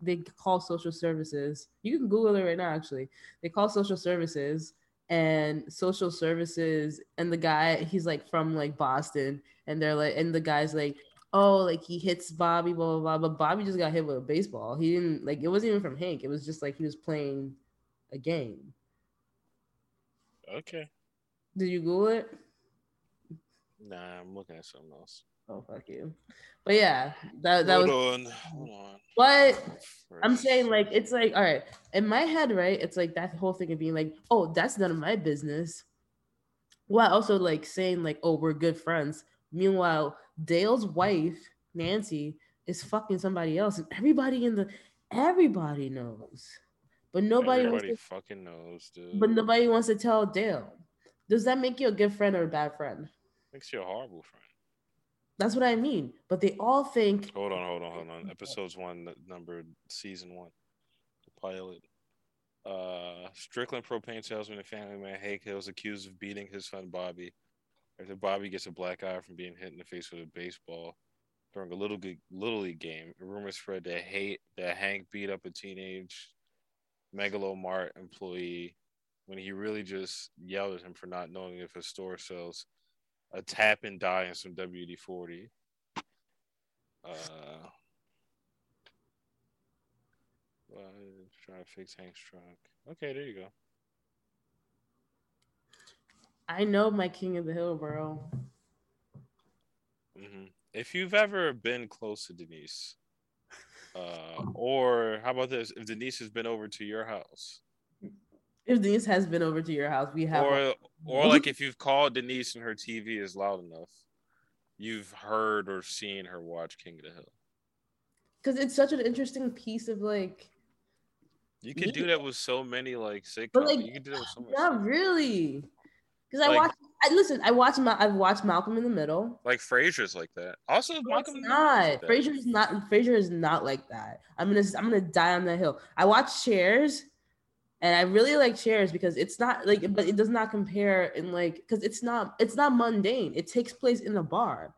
they call social services. You can Google it right now. Actually, they call social services, and social services, and the guy he's like from like Boston, and they're like, and the guy's like, oh, like he hits Bobby, blah blah blah. But Bobby just got hit with a baseball. He didn't like it wasn't even from Hank. It was just like he was playing a game. Okay. Did you Google it? Nah, I'm looking at something else. Oh fuck you. But yeah, that that hold was. on. Hold on. But I'm saying like it's like all right in my head, right? It's like that whole thing of being like, oh, that's none of my business. While also like saying like, oh, we're good friends. Meanwhile, Dale's wife Nancy is fucking somebody else, and everybody in the everybody knows, but nobody Everybody wants fucking knows, dude. to. But nobody wants to tell Dale. Does that make you a good friend or a bad friend? Makes you a horrible friend. That's what I mean. But they all think Hold on, hold on, hold on. Episodes one, number season one, the pilot. Uh, Strickland propane salesman and family man Hank Hill is accused of beating his son Bobby. After Bobby gets a black eye from being hit in the face with a baseball during a little League- little league game, rumors spread that hate that Hank beat up a teenage Mega Lo Mart employee when he really just yelled at him for not knowing if his store sells a tap and die and some WD forty. Uh, uh, trying to fix Hank's truck. Okay, there you go. I know my king of the hill, bro. hmm If you've ever been close to Denise, uh, or how about this? If Denise has been over to your house, If Denise has been over to your house, we have or or like if you've called Denise and her TV is loud enough, you've heard or seen her watch King of the Hill. because it's such an interesting piece of like You can do that with so many like sitcoms. But, like, you can do that with so much. not really. Because I Like- watch, I listen, I watch, Ma- I've watched Malcolm in the Middle. Like Frasier's like that. Also, No, Malcolm it's in the Middle's not. like is not. Frasier is not like that. I'm gonna, I'm gonna die on that hill. I watch Cheers, and I really like Cheers because it's not like, but it does not compare in like, because it's not, it's not mundane. It takes place in a bar.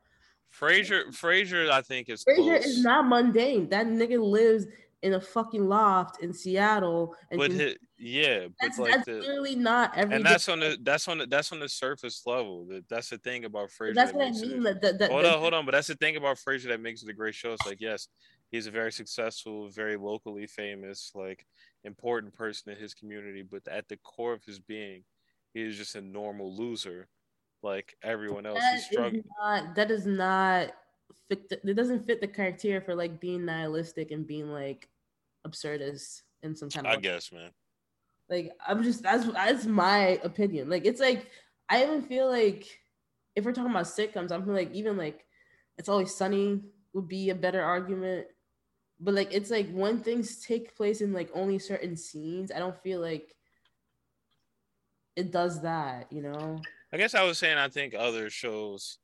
Frasier, Frasier, I think is Frasier close. is not mundane. That nigga lives in a fucking loft in Seattle, and but can- hi- yeah, but that's, like that's the literally not every. and that's on the that's on the that's on the surface level. That that's the thing about Frasier. that's that what I it- mean. That, that, that, hold on, hold on. But that's the thing about Frasier that makes it a great show. It's like, yes, he's a very successful, very locally famous, like important person in his community. But at the core of his being, he is just a normal loser, like everyone else. that He's struggling. not that does not fit the, it doesn't fit the criteria for like being nihilistic and being like absurdist in some kind of I way. guess, man. Like i'm just that's that's my opinion. Like it's like i even feel like if we're talking about sitcoms i'm like even like it's always sunny would be a better argument. But like it's like when things take place in like only certain scenes i don't feel like it does that you know? I guess I was saying I think other shows,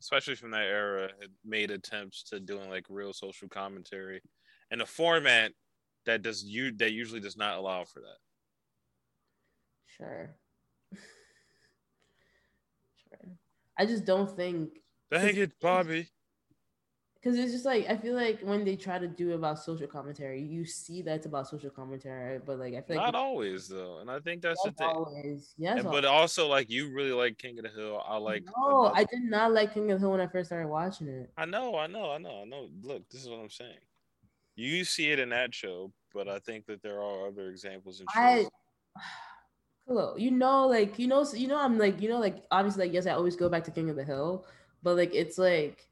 especially from that era, had made attempts to doing like real social commentary in a format that does you that usually does not allow for that. Sure. sure. I just don't think Dang it, Bobby. because it's just like I feel like when they try to do about social commentary, you see that it's about social commentary, but like I feel like Not always though, and I think that's the thing. always, yes, And- but also like you really like King of the Hill. I like. no, another- I did not like King of the Hill when I first started watching it. I know, I know, I know, I know. Look, this is what I'm saying. You see it in that show, but I think that there are other examples in I, shows. Hello, you know, like you know, so- you know, I'm like, you know, like obviously, like yes, I always go back to King of the Hill, but like it's like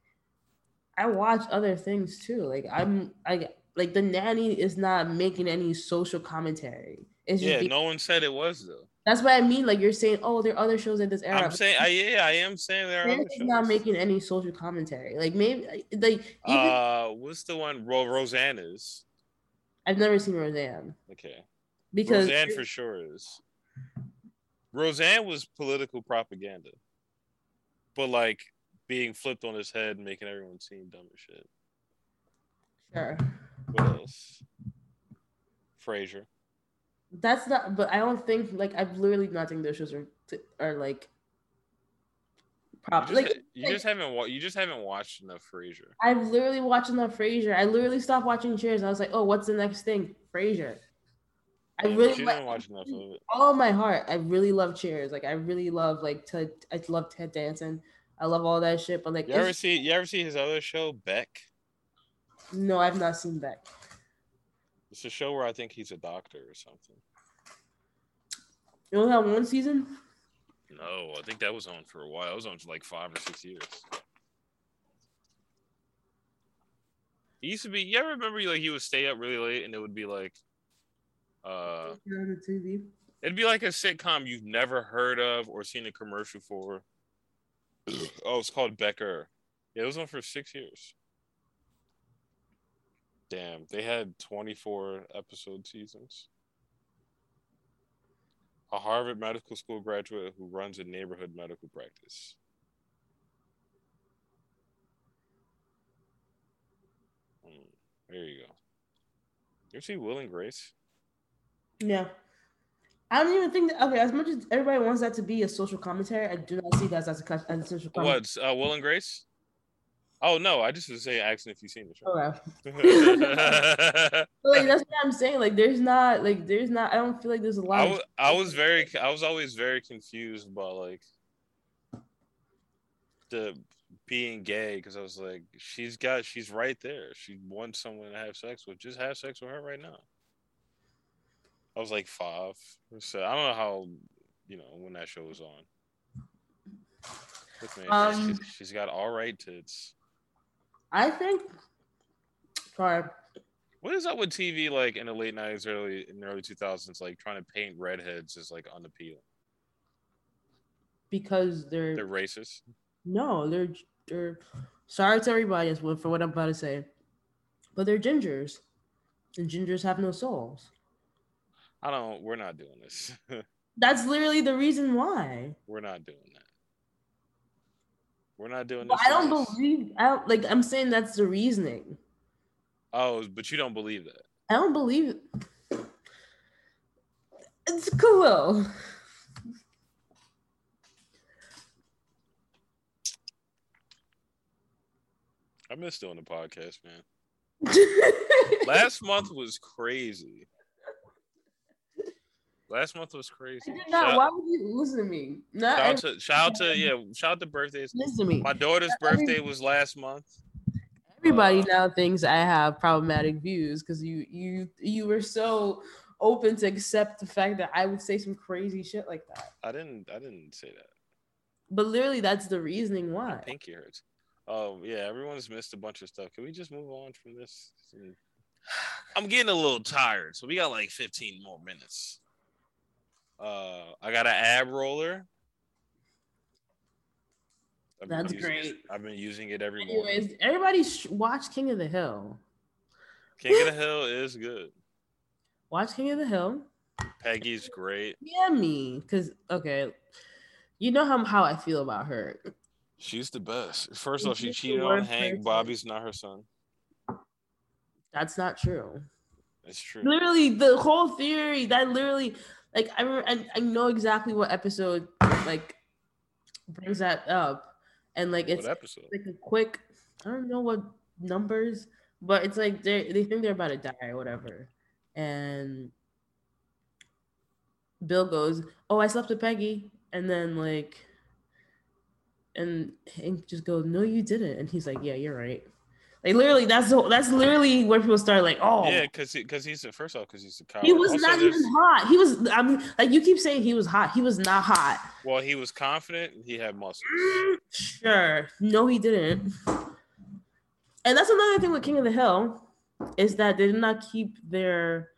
I watch other things too. Like I'm, I like the nanny is not making any social commentary. It's just Yeah, no one said it was though. that's what I mean. Like you're saying, oh, there are other shows in this era. I'm saying, I, yeah, I am saying there are other is not making any social commentary. Like maybe like even Uh, what's the one? Ro- Roseanne is I've never seen Roseanne okay. because Roseanne for sure is. Roseanne was political propaganda, but like being flipped on his head and making everyone seem dumb as shit. sure. What else? Frasier. That's not, but I don't think like I literally not think those shows are are like You just, Like you like, just haven't wa- you just haven't watched enough Frasier. I've literally watched enough Frasier. I literally stopped watching Cheers. I was like, oh, what's the next thing? Frasier. I really like didn't watch enough of it. all of my heart. I really love Cheers. Like I really love like Ted. I love Ted Danson. I love all that shit. But like, You ever see you ever see his other show Beck? no, I've not seen Beck. It's a show where I think he's a doctor or something. You only have one season. No, I think that was on for a while. It was on for like five or six years. He used to be. You ever remember like he would stay up really late and it would be like, uh, TV. it'd be like a sitcom you've never heard of or seen a commercial for. oh, it's called Becker. Yeah, it was on for six years. Damn, they had 24 episode seasons. A Harvard Medical School graduate who runs a neighborhood medical practice. Hmm, there you go. You ever see Will and Grace? Yeah. I don't even think that okay, as much as everybody wants that to be a social commentary, I do not see that as a, as a social commentary. What's uh, Will and Grace? Oh no, I just was saying asking if you've seen the show. Okay. [laughs] [laughs] Like that's what I'm saying. Like there's not like there's not I don't feel like there's a lot I of was, I was very I was always very confused about like the being gay because I was like she's got she's right there she wants someone to have sex with just have sex with her right now I was like five so I don't know how you know when that show was on Look, man, Um, she's, she's got all right tits I think sorry. what is up with TV like in the late nineties early in the early two thousands like trying to paint redheads as like unappealing Because they're, they're racist no, they're they're sorry to everybody for what I'm about to say. But they're gingers. And gingers have no souls. I don't we're not doing this [laughs] That's literally the reason why. We're not doing that. We're not doing this. I don't this. believe I don't like I'm saying that's the reasoning. Oh, but you don't believe that. I don't believe it. it's cool. I miss doing the podcast, man. [laughs] Last month was crazy. Last month was crazy. I did not. Shout, Why would you listen to me? Not shout every- out to shout out to yeah, shout out to birthdays. listen to me. My daughter's birthday was last month. Everybody uh, now thinks I have problematic views because you you you were so open to accept the fact that I would say some crazy shit like that. I didn't I didn't say that. But literally, that's the reasoning why. Pinky hurts. Oh yeah, everyone's missed a bunch of stuff. Can we just move on from this? [sighs] I'm getting a little tired, so we got like 15 more minutes. Uh, I got an ab roller. I've That's it- great. I've been using it every morning. Anyways, everybody sh- watch King of the Hill. King of the [laughs] Hill is good. Watch King of the Hill. Peggy's great. Yeah, me. Cause okay, you know how how I feel about her. She's the best. First off, she cheated on Hank. person? Bobby's not her son. That's not true. It's true. Literally, the whole theory that literally, like, I remember, I, I know exactly what episode like brings that up, and like it's like a quick. I don't know what numbers, but it's like they they think they're about to die or whatever, and Bill goes, "Oh, I slept with Peggy," and then like, and Hank just goes, "No, you didn't," and he's like, "Yeah, you're right." Like literally, that's the, that's literally where people start like, "Oh, Yeah, because because he's first off because he's a coward. he was Also, not even hot. He was, I mean, like you keep saying he was hot. He was not hot. Well, he was confident. He had muscles. Mm, sure. No, he didn't. And that's another thing with King of the Hill is that they did not keep their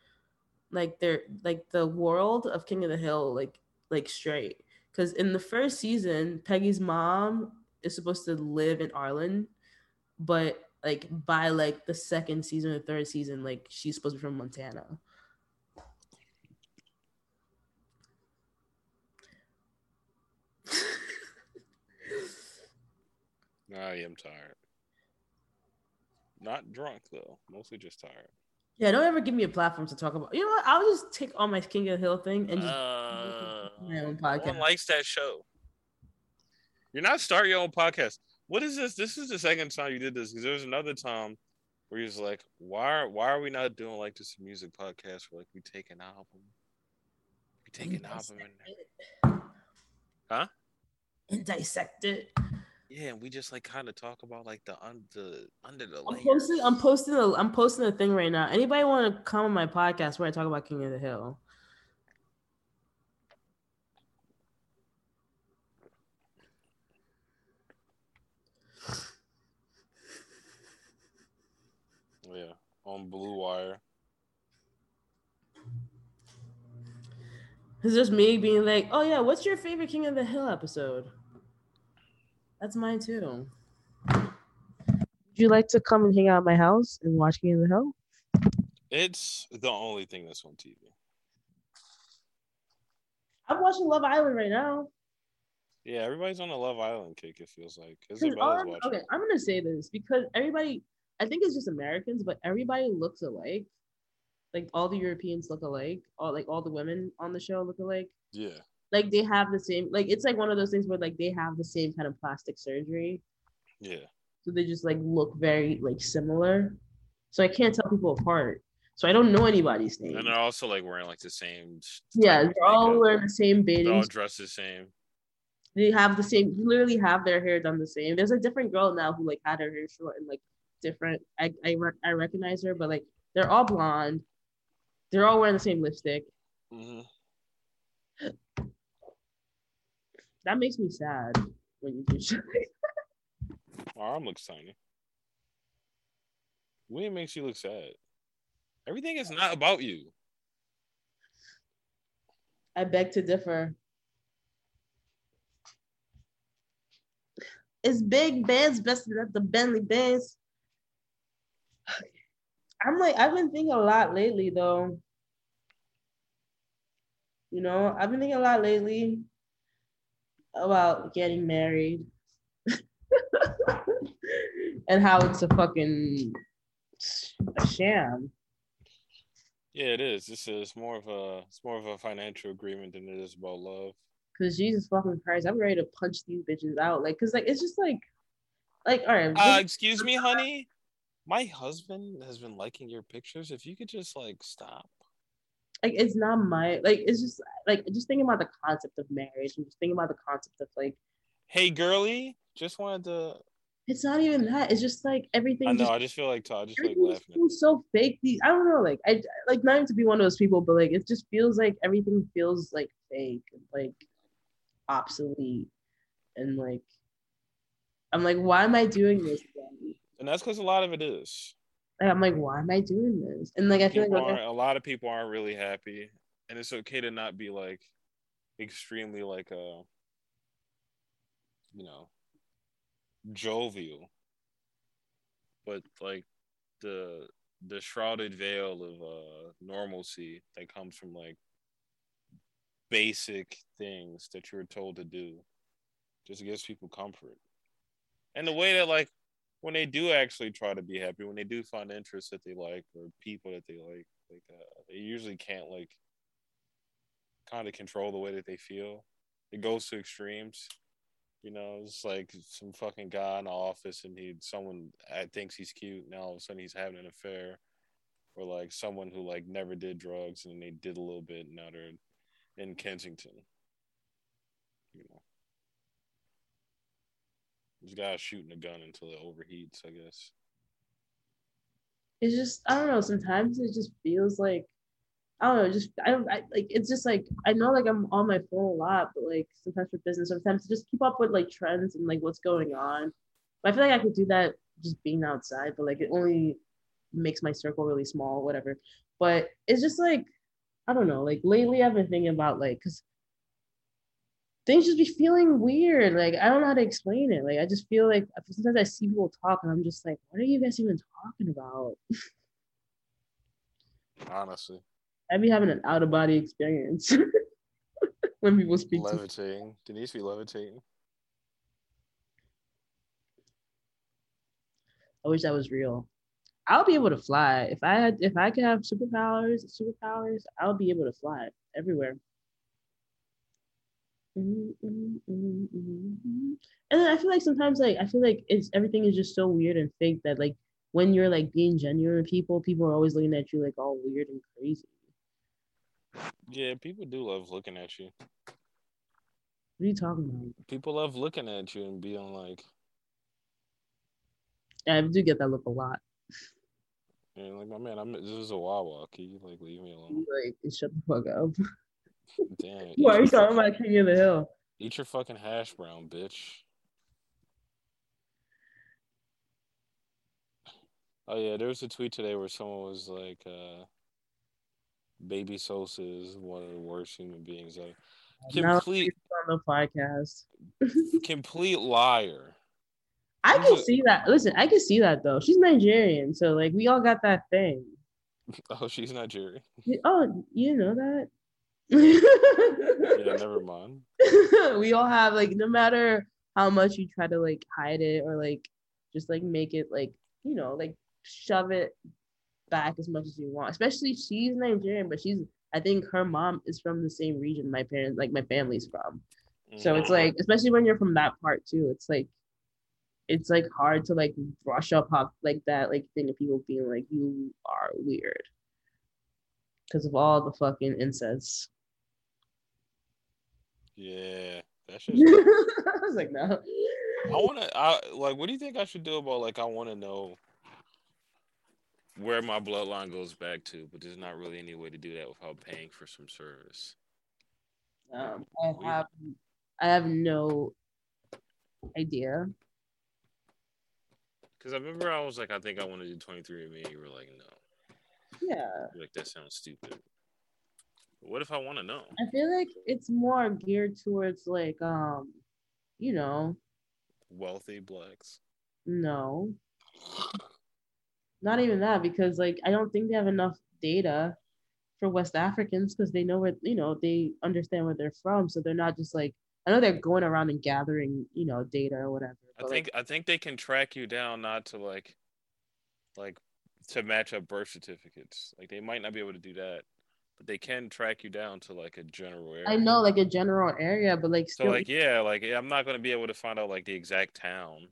like their like the world of King of the Hill like like straight. Because in the first season, Peggy's mom is supposed to live in Ireland, but like by like the second season or third season, like she's supposed to be from Montana. [laughs] I am tired. Not drunk though. Mostly just tired. Yeah, don't ever give me a platform to talk about. You know what? I'll just take on my King of the Hill thing and just Uh, my own no one podcast. likes that show. You're not starting your own podcast. What is this? This is the second time you did this because there was another time where he was like, "Why? Are, why are we not doing like this music podcast where like we take an album, we take an album, and Huh? And dissect it. yeah, and we just like kind of talk about like the under under the I'm layers." posting. I'm posting. A, I'm posting a thing right now. Anybody want to come on my podcast where I talk about King of the Hill? on Blue Wire. It's just me being like, oh yeah, what's your favorite King of the Hill episode? That's mine too. Would you like to come and hang out at my house and watch King of the Hill? It's the only thing that's on TV. I'm watching Love Island right now. Yeah, everybody's on a Love Island kick. It feels like Isabella's. Okay, I'm gonna say this because everybody I think it's just Americans, but everybody looks alike. Like all the Europeans look alike. All like all the women on the show look alike. Yeah. Like they have the same. Like it's like one of those things where like they have the same kind of plastic surgery, Yeah. so they just like look very like similar. So I can't tell people apart. So I don't know anybody's name. And they're also like wearing like the same. Yeah, they're all wearing the same bathing. They're all dressed the same. they have the same you literally have their hair done the same there's a different girl now who like had her hair short and like different. I i, rec- I recognize her but like they're all blonde. They're all wearing the same lipstick. Hmm [sighs] that makes me sad when you do shit My arm looks tiny. What makes you look sad? Everything is not about you. i beg to differ. It's big bands best at the bentley bands i'm like i've been thinking a lot lately though you know i've been thinking a lot lately about getting married [laughs] and how it's a fucking a sham Yeah, it is. This is more of a it's more of a financial agreement than it is about love. because jesus fucking christ i'm ready to punch these bitches out like because like it's just like like all right Uh, excuse me, honey. My husband has been liking your pictures. If you could just like stop. like it's not my like it's just like just thinking about the concept of marriage and just thinking about the concept of like Hey, girly, just wanted to. it's not even that it's just like everything I know. just, I just feel like I just like laughing. feels so fake these i don't know like i like not even to be one of those people but like it just feels like everything feels like fake and like obsolete and like i'm like why am i doing this again? And that's because a lot of it is. I'm like why am i doing this? And like i feel People like aren't, a lot of people aren't really happy, and it's okay to not be like extremely like uh you know jovial, but like the the shrouded veil of uh normalcy that comes from like basic things that you're told to do just gives people comfort. And the way that like when they do actually try to be happy when they do find interests that they like or people that they like like uh, they usually can't like kind of control the way that they feel it goes to extremes you know it's like some fucking guy in the office and he someone uh, thinks he's cute now all of a sudden he's having an affair or like someone who like never did drugs and they did a little bit and now they're in Kensington. You know. This guy's shooting a gun until it overheats, I guess. it's just I don't know. Sometimes it just feels like I don't know. Just I don't I, like it's just like I know like I'm on my phone a lot, but like sometimes for business, sometimes to just keep up with like trends and like what's going on. But I feel like I could do that just being outside, but like it only makes my circle really small, whatever. But it's just like I don't know. Like lately, I've been thinking about like because things just be feeling weird. Like I don't know how to explain it. Like I just feel like sometimes I see people talk and I'm just like, what are you guys even talking about? [laughs] Honestly. I'd be having an out of body experience [laughs] when people speak to me. Levitating. Denise be levitating. I wish that was real. I'll be able to fly. If I had if I could have superpowers, superpowers, I'll be able to fly everywhere. Mm, mm. And then I feel like sometimes like I feel like it's everything is just so weird and fake that like when you're like being genuine with people, people are always looking at you like all weird and crazy. Yeah, people do love looking at you. What are you talking about? People love looking at you and being like, Yeah, I do get that look a lot. yeah, like my man, I'm this is a Wawa. Can you like leave me alone? Like, shut the fuck up. [laughs] Damn. Why are you talking fucking- about King of the Hill? Eat your fucking hash brown, bitch. Oh yeah, there was a tweet today where someone was like, uh Baby Sosa is one of the worst human beings ever. Complete, on the podcast. [laughs] complete liar. I can see that. Listen, I can see that though. She's Nigerian, so like we all got that thing. [laughs] Oh, she's Nigerian. Oh, you know that. Yeah, never mind. [laughs] we all have like no matter how much you try to like hide it or like just like make it like you know like shove it back as much as you want especially she's nigerian but she's i think her mom is from the same region my parents like my family's from so it's Mhm. like especially when you're from that part too it's like it's like hard to like brush up off like that like thing of people being like you are weird because of all the fucking incest yeah, that's [laughs] just. I was like, no. I want to. I like. What do you think I should do about like? I want to know where my bloodline goes back to, but there's not really any way to do that without paying for some service. Um, I have, I have no idea. Because I remember I was like, I think I want to do 23andMe. You were like, no. Yeah, You're like that sounds stupid. But what if I want to know? I feel like it's more geared towards like, um, you know, Wealthy blacks. no, not even that because like I don't think they have enough data for West Africans because they know where you know they understand where they're from, so they're not just like I know they're going around and gathering you know data or whatever. I but, think I think they can track you down not to like like to match up birth certificates. Like they might not be able to do that, but they can track you down to like a general area. I know like a general area, but like So like yeah, like I'm not gonna be able to find out like the exact town.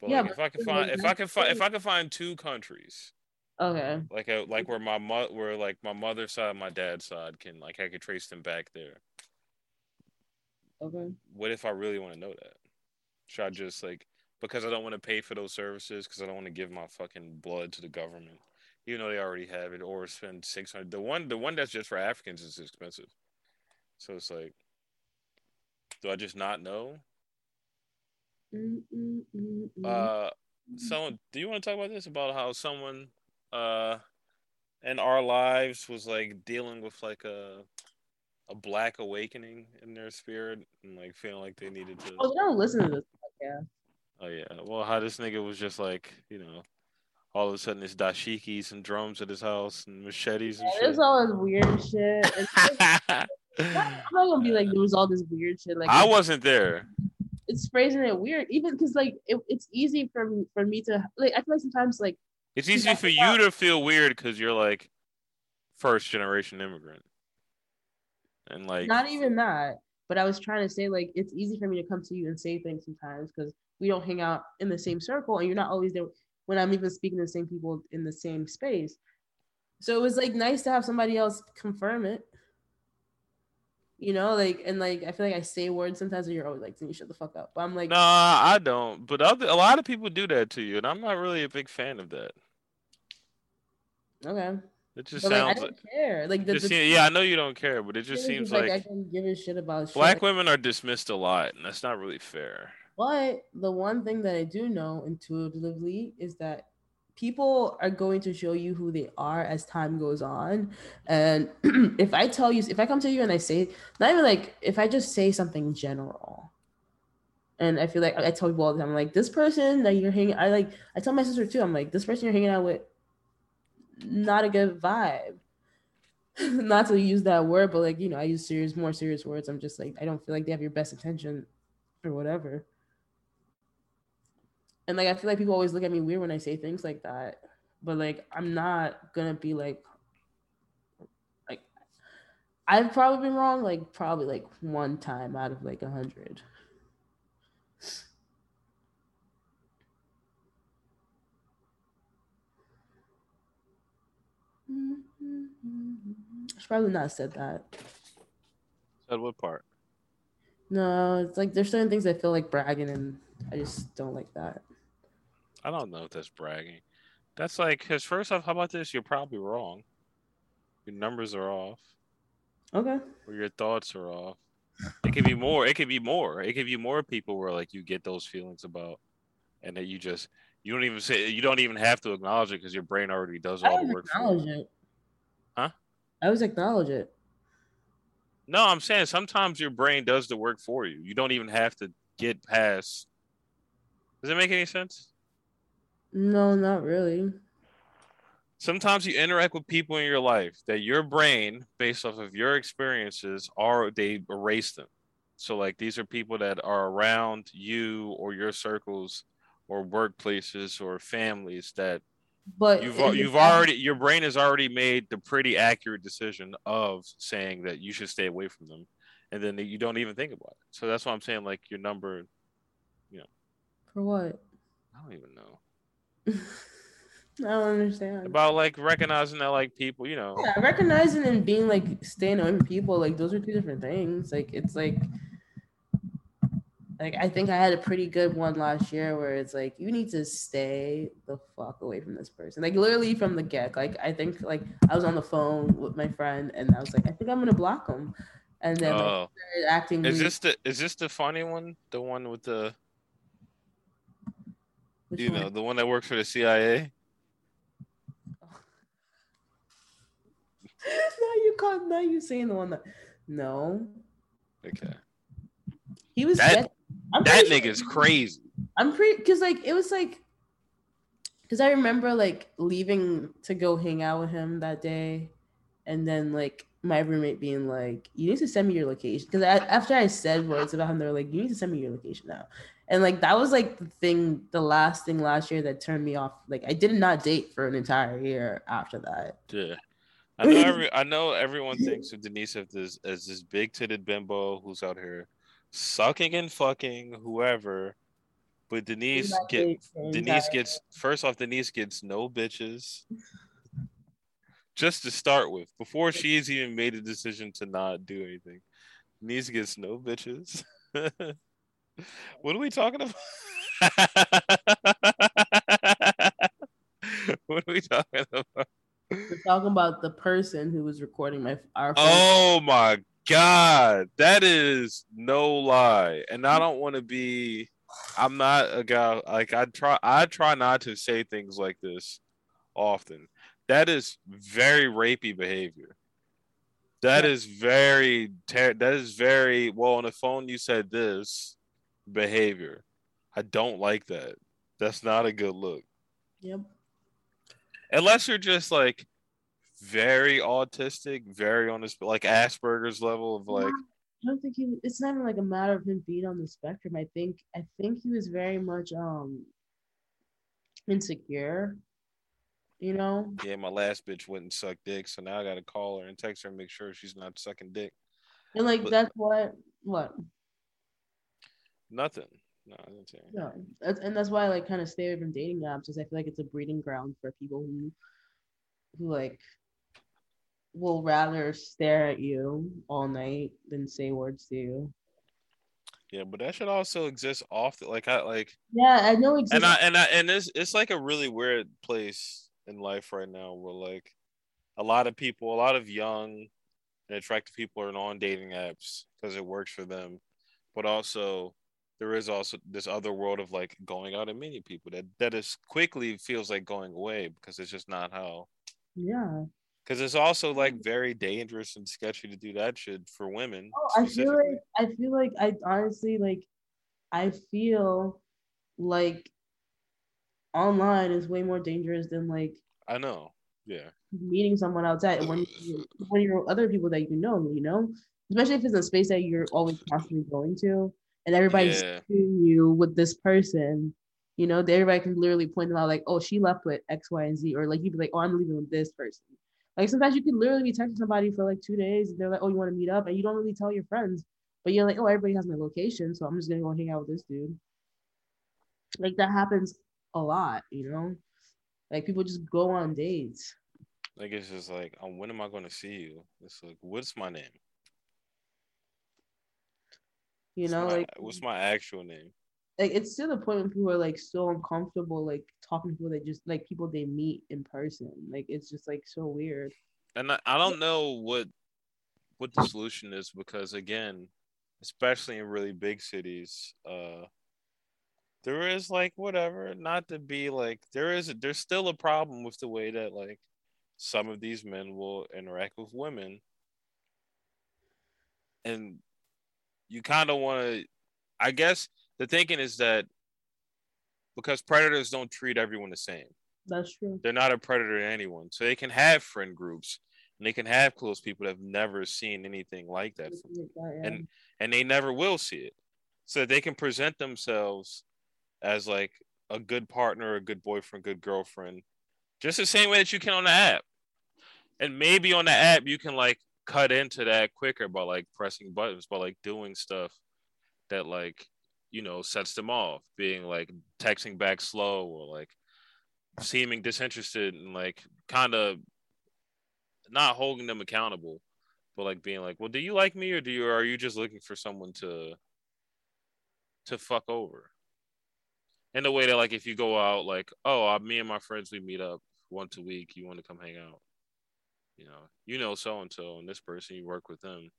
But Yeah, like but if I can find if I can find if I can find two countries okay, like a like where my mo- where like my mother's side and my dad's side can like I could trace them back there. okay. What if I really want to know that? Should I just like because I don't want to pay for those services because I don't want to give my fucking blood to the government, even though they already have it, or spend six hundred. The one the one that's just for Africans is expensive, so it's like, do I just not know? Mm, mm, mm. Uh, someone, do you want to talk about this about how someone, uh, in our lives was like dealing with like a a black awakening in their spirit and like feeling like they needed to. Oh, don't listen to this podcast. Oh yeah. Well, how this nigga was just like, you know, all of a sudden it's dashikis and drums at his house and machetes and Yeah, shit. all this weird shit. I'm [laughs] not gonna be like there was all this weird shit. Like I wasn't there. it's phrasing it weird, even because like it, it's easy for me for me to like. I feel like sometimes like It's easy for you to feel weird because you're like first generation immigrant, and like not even that. But I was trying to say like it's easy for me to come to you and say things sometimes because we don't hang out in the same circle and you're not always there when I'm even speaking to the same people in the same space. So it was like nice to have somebody else confirm it. You know, like and like I feel like I say words sometimes and you're always like, "Can you shut the fuck up?" But I'm like, Nah, I don't. But other, a lot of people do that to you, and I'm not really a big fan of that. okay, It just but like I don't like. care. Like the, just the yeah, I know you don't care, but it just seems like, I like can give a shit about shit. black women are dismissed a lot, and that's not really fair. But the one thing that I do know intuitively is that people are going to show you who they are as time goes on. And [clears throat] if I tell you, if I come to you and I say, not even like, if I just say something general, and I feel like I tell people all the time, like, this person that you're hanging, I like, I tell my sister too, I'm like, this person you're hanging out with, not a good vibe. [laughs] not to use that word, but like, you know, I use serious, more serious words. I'm just like, I don't feel like they have your best intention or whatever. And like I feel like people always look at me weird when I say things like that. But like I'm not gonna be like like I've probably been wrong like probably like one time out of like a hundred. I should probably not have said that. Said what part? No, it's like there's certain things I feel like bragging and I just don't like that. I don't know if that's bragging. That's like, because first off, how about this? You're probably wrong. Your numbers are off, Okay. or your thoughts are off. It could be more. It could be more. It could be more people where like you get those feelings about, and that you just you don't even say you don't even have to acknowledge it because your brain already does I all the work. Acknowledge it. Huh? I always acknowledge it. No, I'm saying sometimes your brain does the work for you. You don't even have to get past. Does it make any sense? No, not really. Sometimes you interact with people in your life that your brain, based off of your experiences, are they erase them. So like these are people that are around you or your circles or workplaces or families that But you've you've already your brain has already made the pretty accurate decision of saying that you should stay away from them, and then you don't even think about it. So that's why I'm saying like your number. You know for what? I don't even know [laughs] I don't understand. about like recognizing that like people, you know, yeah, recognizing and being like staying away from people, like those are two different things. Like it's like like I think I had a pretty good one last year where it's like you need to stay the fuck away from this person. Like literally from the get. Like I think like I was on the phone with my friend and I was like, I think I'm gonna block him. And then Oh. started acting is weird. this the is this the funny one? The one with the Which you one? know the one that works for the CIA? [laughs] now you call now you saying the one that no. Okay, He was That-. I'm that pretty sure- nigga's crazy. I'm pretty because like it was like because I remember like leaving to go hang out with him that day, and then like my roommate being like, "You need to send me your location." Because after I said words about him, they were like, "You need to send me your location now," and like that was like the thing, the last thing last year that turned me off. Like I did not date for an entire year after that. Yeah. [laughs] I know every I know everyone thinks of Denise as this as this big titted bimbo who's out here sucking and fucking whoever. But Denise get date for an Denise gets first off Denise gets no bitches. Just to start with, before she's even made a decision to not do anything. Denise gets no bitches. [laughs] [laughs] what are we talking about? [laughs] what are we talking about? We're talking about the person who was recording my our. phone. Oh my god, that is no lie. And I don't want to be I'm not a guy like I try I try not to say things like this often. That is very rapey behavior. That Yeah. is very ter- that is very well on the phone you said this behavior. I don't like that. That's not a good look Yep. unless you're just like very autistic, very on this like Asperger's level of like I don't think he. It's not even like a matter of him being on the spectrum. I think. I think he was very much um insecure. You know. yeah, my last bitch wouldn't suck dick, so now I gotta call her and text her and make sure she's not sucking dick. And like But- that's what what Nothing. No, I didn't say anything. that's, and that's why I like kind of stay away from dating apps because I feel like it's a breeding ground for people who who like will rather stare at you all night than say words to you. Yeah, but that should also exist off the like I like Yeah, I know exactly. and I and I and it's it's like a really weird place in life right now where like a lot of people, a lot of young and attractive people are on dating apps because it works for them, but also there is also this other world of like going out and meeting people that that is quickly feels like going away because it's just not how yeah. because it's also like very dangerous and sketchy to do that shit for women. Oh, I feel like I feel like I honestly like I feel like online is way more dangerous than like I know. Yeah. meeting someone outside when [sighs] when you're other people that you know, you know, especially if it's a space that you're always constantly going to, and everybody's Yeah. you with this person. You know, everybody can literally point them out like, oh, she left with X, Y, and Z, or like you'd be like, oh, I'm leaving with this person. Like sometimes you can literally be texting somebody for like two days, and they're like, oh, you want to meet up, and you don't really tell your friends, but you're like, oh, everybody has my location, so I'm just gonna go hang out with this dude. Like that happens a lot, you know. Like people just go on dates. Like it's just like, um, when am I to see you? It's like, what's my name? You What's know, my- like what's my actual name? like it's to the point when people are like so uncomfortable like talking to people that just like people they meet in person. Like it's just like so weird. And I, I don't know what what the solution is because again, especially in really big cities, uh, there is like whatever. Not to be like there is there's still a problem with the way that like some of these men will interact with women and you kind of want to i guess the thinking is that because predators don't treat everyone the same. That's true. they're not a predator to anyone. So they can have friend groups and they can have close people that have never seen anything like that and and they never will see it. So they can present themselves as like a good partner a good boyfriend good girlfriend just the same way that you can on the app. And maybe on the app you can like cut into that quicker by like pressing buttons by like doing stuff that like you know sets them off being like texting back slow or like seeming disinterested and like kind of not holding them accountable but like being like well do you like me or do you are you just looking for someone to to fuck over? In the way that like if you go out like oh uh, me and my friends we meet up once a week. You want to come hang out you know you know so and so and this person you work with them.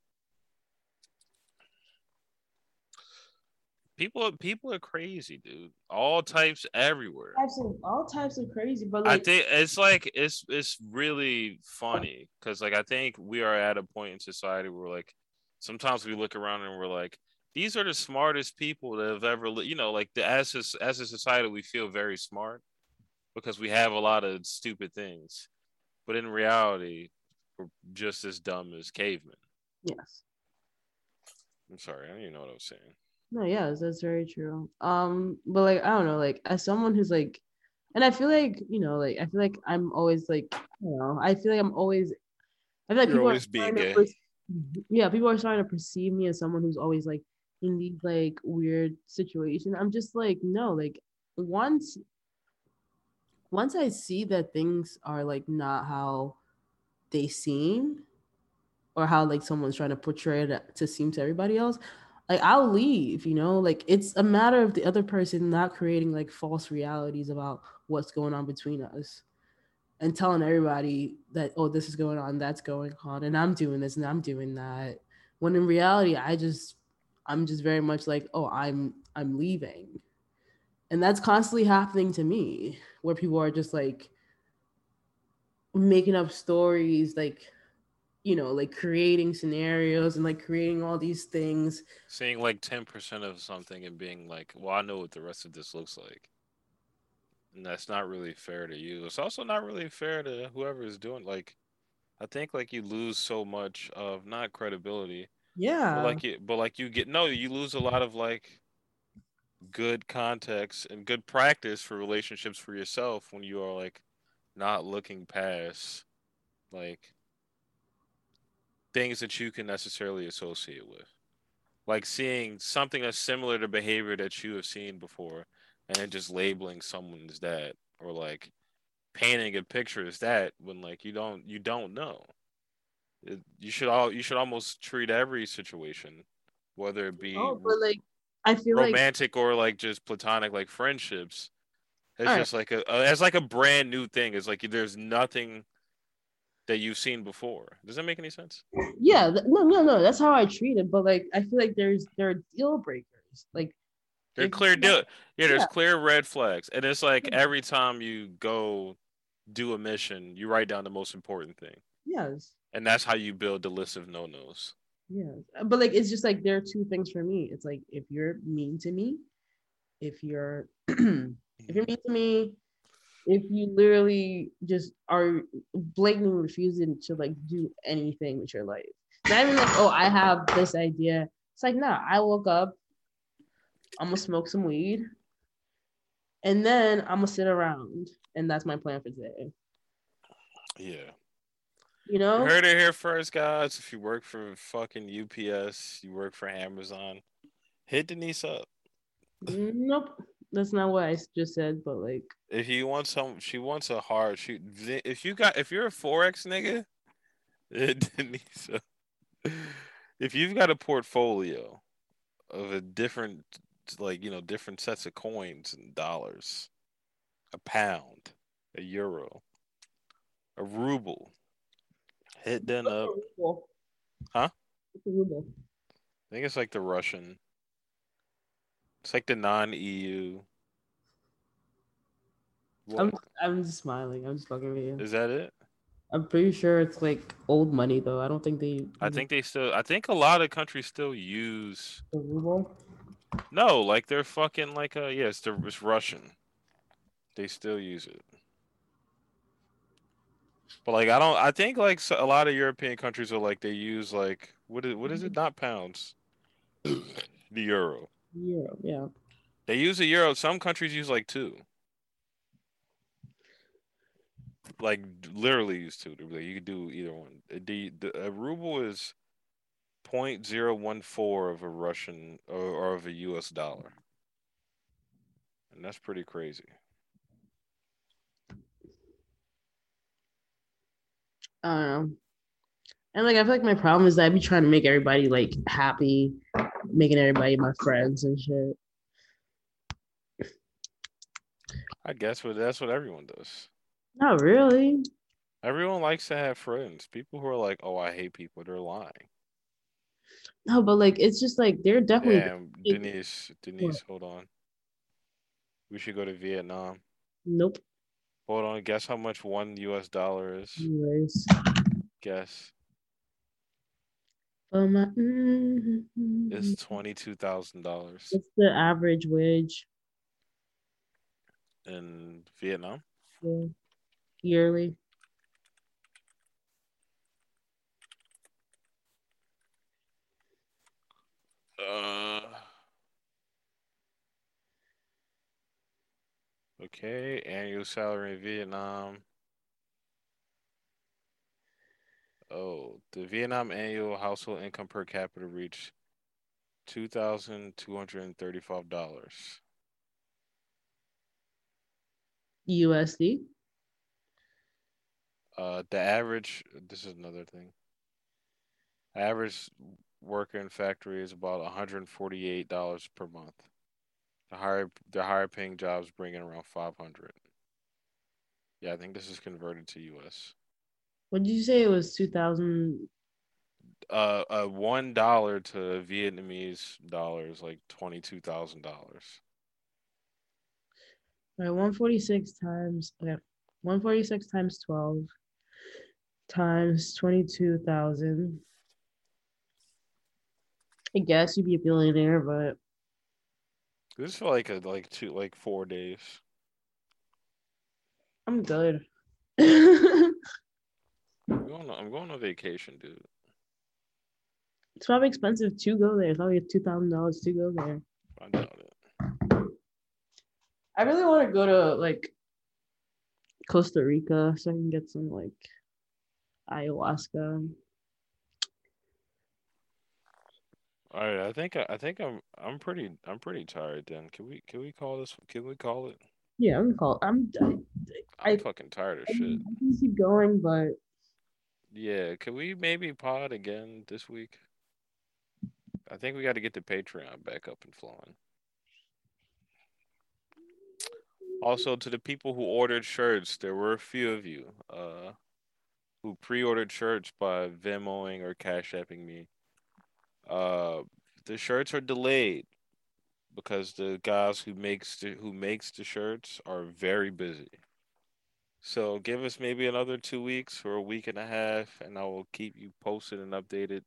People people are crazy dude. All types everywhere. Of, all types of crazy, but I think it's like it's it's really funny because like I think we are at a point in society where like sometimes we look around and we're like these are the smartest people that have ever li-" you know like the as a, as a society we feel very smart because we have a lot of stupid things but in reality we're just as dumb as cavemen. yes. I'm sorry, I don't even know what I was saying. No, yes, that's very true. Um, but like I don't know, like as someone who's like, and I feel like you know, like I feel like I'm always like, don't know, I feel like I'm always, I feel like You're people always are being gay. yeah, people are starting to perceive me as someone who's always like in these like weird situations. I'm just like, no, like once, once I see that things are like not how they seem, or how like someone's trying to portray it uh, to seem to everybody else like I'll leave, you know, like it's a matter of the other person not creating like false realities about what's going on between us and telling everybody that oh this is going on, that's going on and I'm doing this and I'm doing that. When in reality I just I'm just very much like, oh, I'm I'm leaving. And that's constantly happening to me where people are just like making up stories like you know, like creating scenarios and like creating all these things Seeing like 10% of something and being like, well, I know what the rest of this looks like. And that's not really fair to you. It's also not really fair to whoever is doing like I think like you lose so much of not credibility, Yeah. but like you but like you get no, you lose a lot of like good context and good practice for relationships for yourself when you are like not looking past like things that you can necessarily associate with. Like seeing something that's similar to behavior that you have seen before and then just labeling someone as that or like painting a picture as that when like you don't you don't know. It, you should all you should almost treat every situation whether it be oh, but like I feel like romantic or like just platonic like friendships it's Alright. just like a, a it's like a brand new thing it's like there's nothing that you've seen before does that make any sense yeah, no, no, no, that's how I treat it. But like I feel like there's there are deal breakers. Like they're clear deal yeah there's yeah. clear red flags and it's like every time you go do a mission you write down the most important thing Yes. and that's how you build the list of no-nos Yes. Uh, but like it's just like there are two things for me. It's like if you're mean to me, if you're [clears throat] if you're mean to me, if you literally just are blatantly refusing to like do anything with your life. Not even like, oh, I have this idea. It's like, nah, I woke up, I'm gonna smoke some weed, and then I'm gonna sit around, and that's my plan for today. yeah You know? you heard it here first guys if you work for fucking ups you work for amazon hit denise up mm, Nope. That's not what I just said, but like If you want some, she wants a hard shoot. If you got, if you're a forex nigga, [laughs] Denise, if you've got a portfolio of a different, like you know, different sets of coins and dollars, a pound, a euro, a ruble, hit then up. Huh? What's a ruble? I think it's like the Russian. It's like the non-EU. I'm I'm just smiling. I'm just fucking with you. Is that it? I'm pretty sure it's like old money though. I don't think they. I think they still. I think a lot of countries still use. the ruble. No, like they're fucking like a yes, they're it's Russian. They still use it. But like I don't. I think like a lot of European countries are like they use like what is what is it? Mm-hmm. Not pounds. [clears throat] the euro. Yeah, yeah. They use a euro. Some countries use like two. Like literally use two. You could do either one. Uh, the, the a ruble is 0.014 of a Russian or, or of a US dollar. And that's pretty crazy. I don't know. And like I feel like my problem is that I be trying to make everybody like happy, making everybody my friends and shit. I guess what that's what everyone does. Not really. Everyone likes to have friends. People who are like, "Oh, I hate people," they're lying. No, but like it's just like they're definitely Damn, Denise, Denise, hold on. We should go to Vietnam. nope. Hold on, guess how much one US dollar is? Anyways. Guess. But my, mm, It's twenty-two thousand dollars what's the average wage in Vietnam. yeah, yearly? Uh. Okay, annual salary in Vietnam. Oh, the Vietnam annual household income per capita reached two thousand two hundred and thirty-five dollars. USD. Uh, the average. This is another thing. Average worker in factory is about one hundred forty-eight dollars per month. The higher the higher paying jobs bring in around five hundred. Yeah, I think this is converted to U.S. What did you say? It was two thousand. Uh, uh, one dollar to Vietnamese dollars like twenty-two thousand dollars. Right, one forty six times okay, one forty six times twelve times twenty two thousand. I guess you'd be a billionaire, but This is for like a like two like four days. I'm good. I'm going on, I'm going on vacation, dude. It's probably expensive to go there. It's probably two thousand dollars to go there. I doubt it. I really want to go to like Costa Rica so I can get some like ayahuasca. All right, I think I think I'm I'm pretty I'm pretty tired. Then can we can we call this? Can we call it? Yeah, I'm call. I'm. I, I'm fucking tired of I shit. I can keep going, but Yeah, can we maybe pod again this week? I think we got to get the Patreon back up and flowing. Also, to the people who ordered shirts, there were a few of you uh, who pre-ordered shirts by Venmoing or Cash Apping me. Uh, the shirts are delayed because the guys who makes the, who makes the shirts are very busy. So give us maybe another two weeks or a week and a half, and I will keep you posted and updated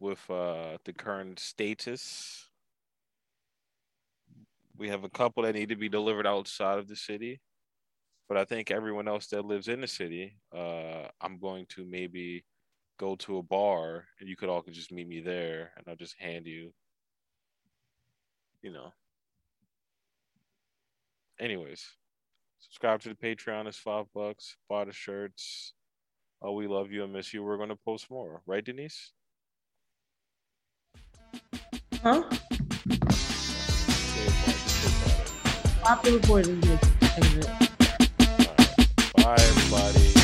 with uh, the current status. We have a couple that need to be delivered outside of the city, but I think everyone else that lives in the city, uh, I'm going to maybe go to a bar, and you could all could just meet me there, and I'll just hand you, you know. Anyways, subscribe to the Patreon. It's five bucks. Buy the shirts. Oh, we love you and miss you. We're gonna post more, right, Denise? huh? Say it, Mike. Just say it. Stop the recording. Exit. All right. Bye, everybody.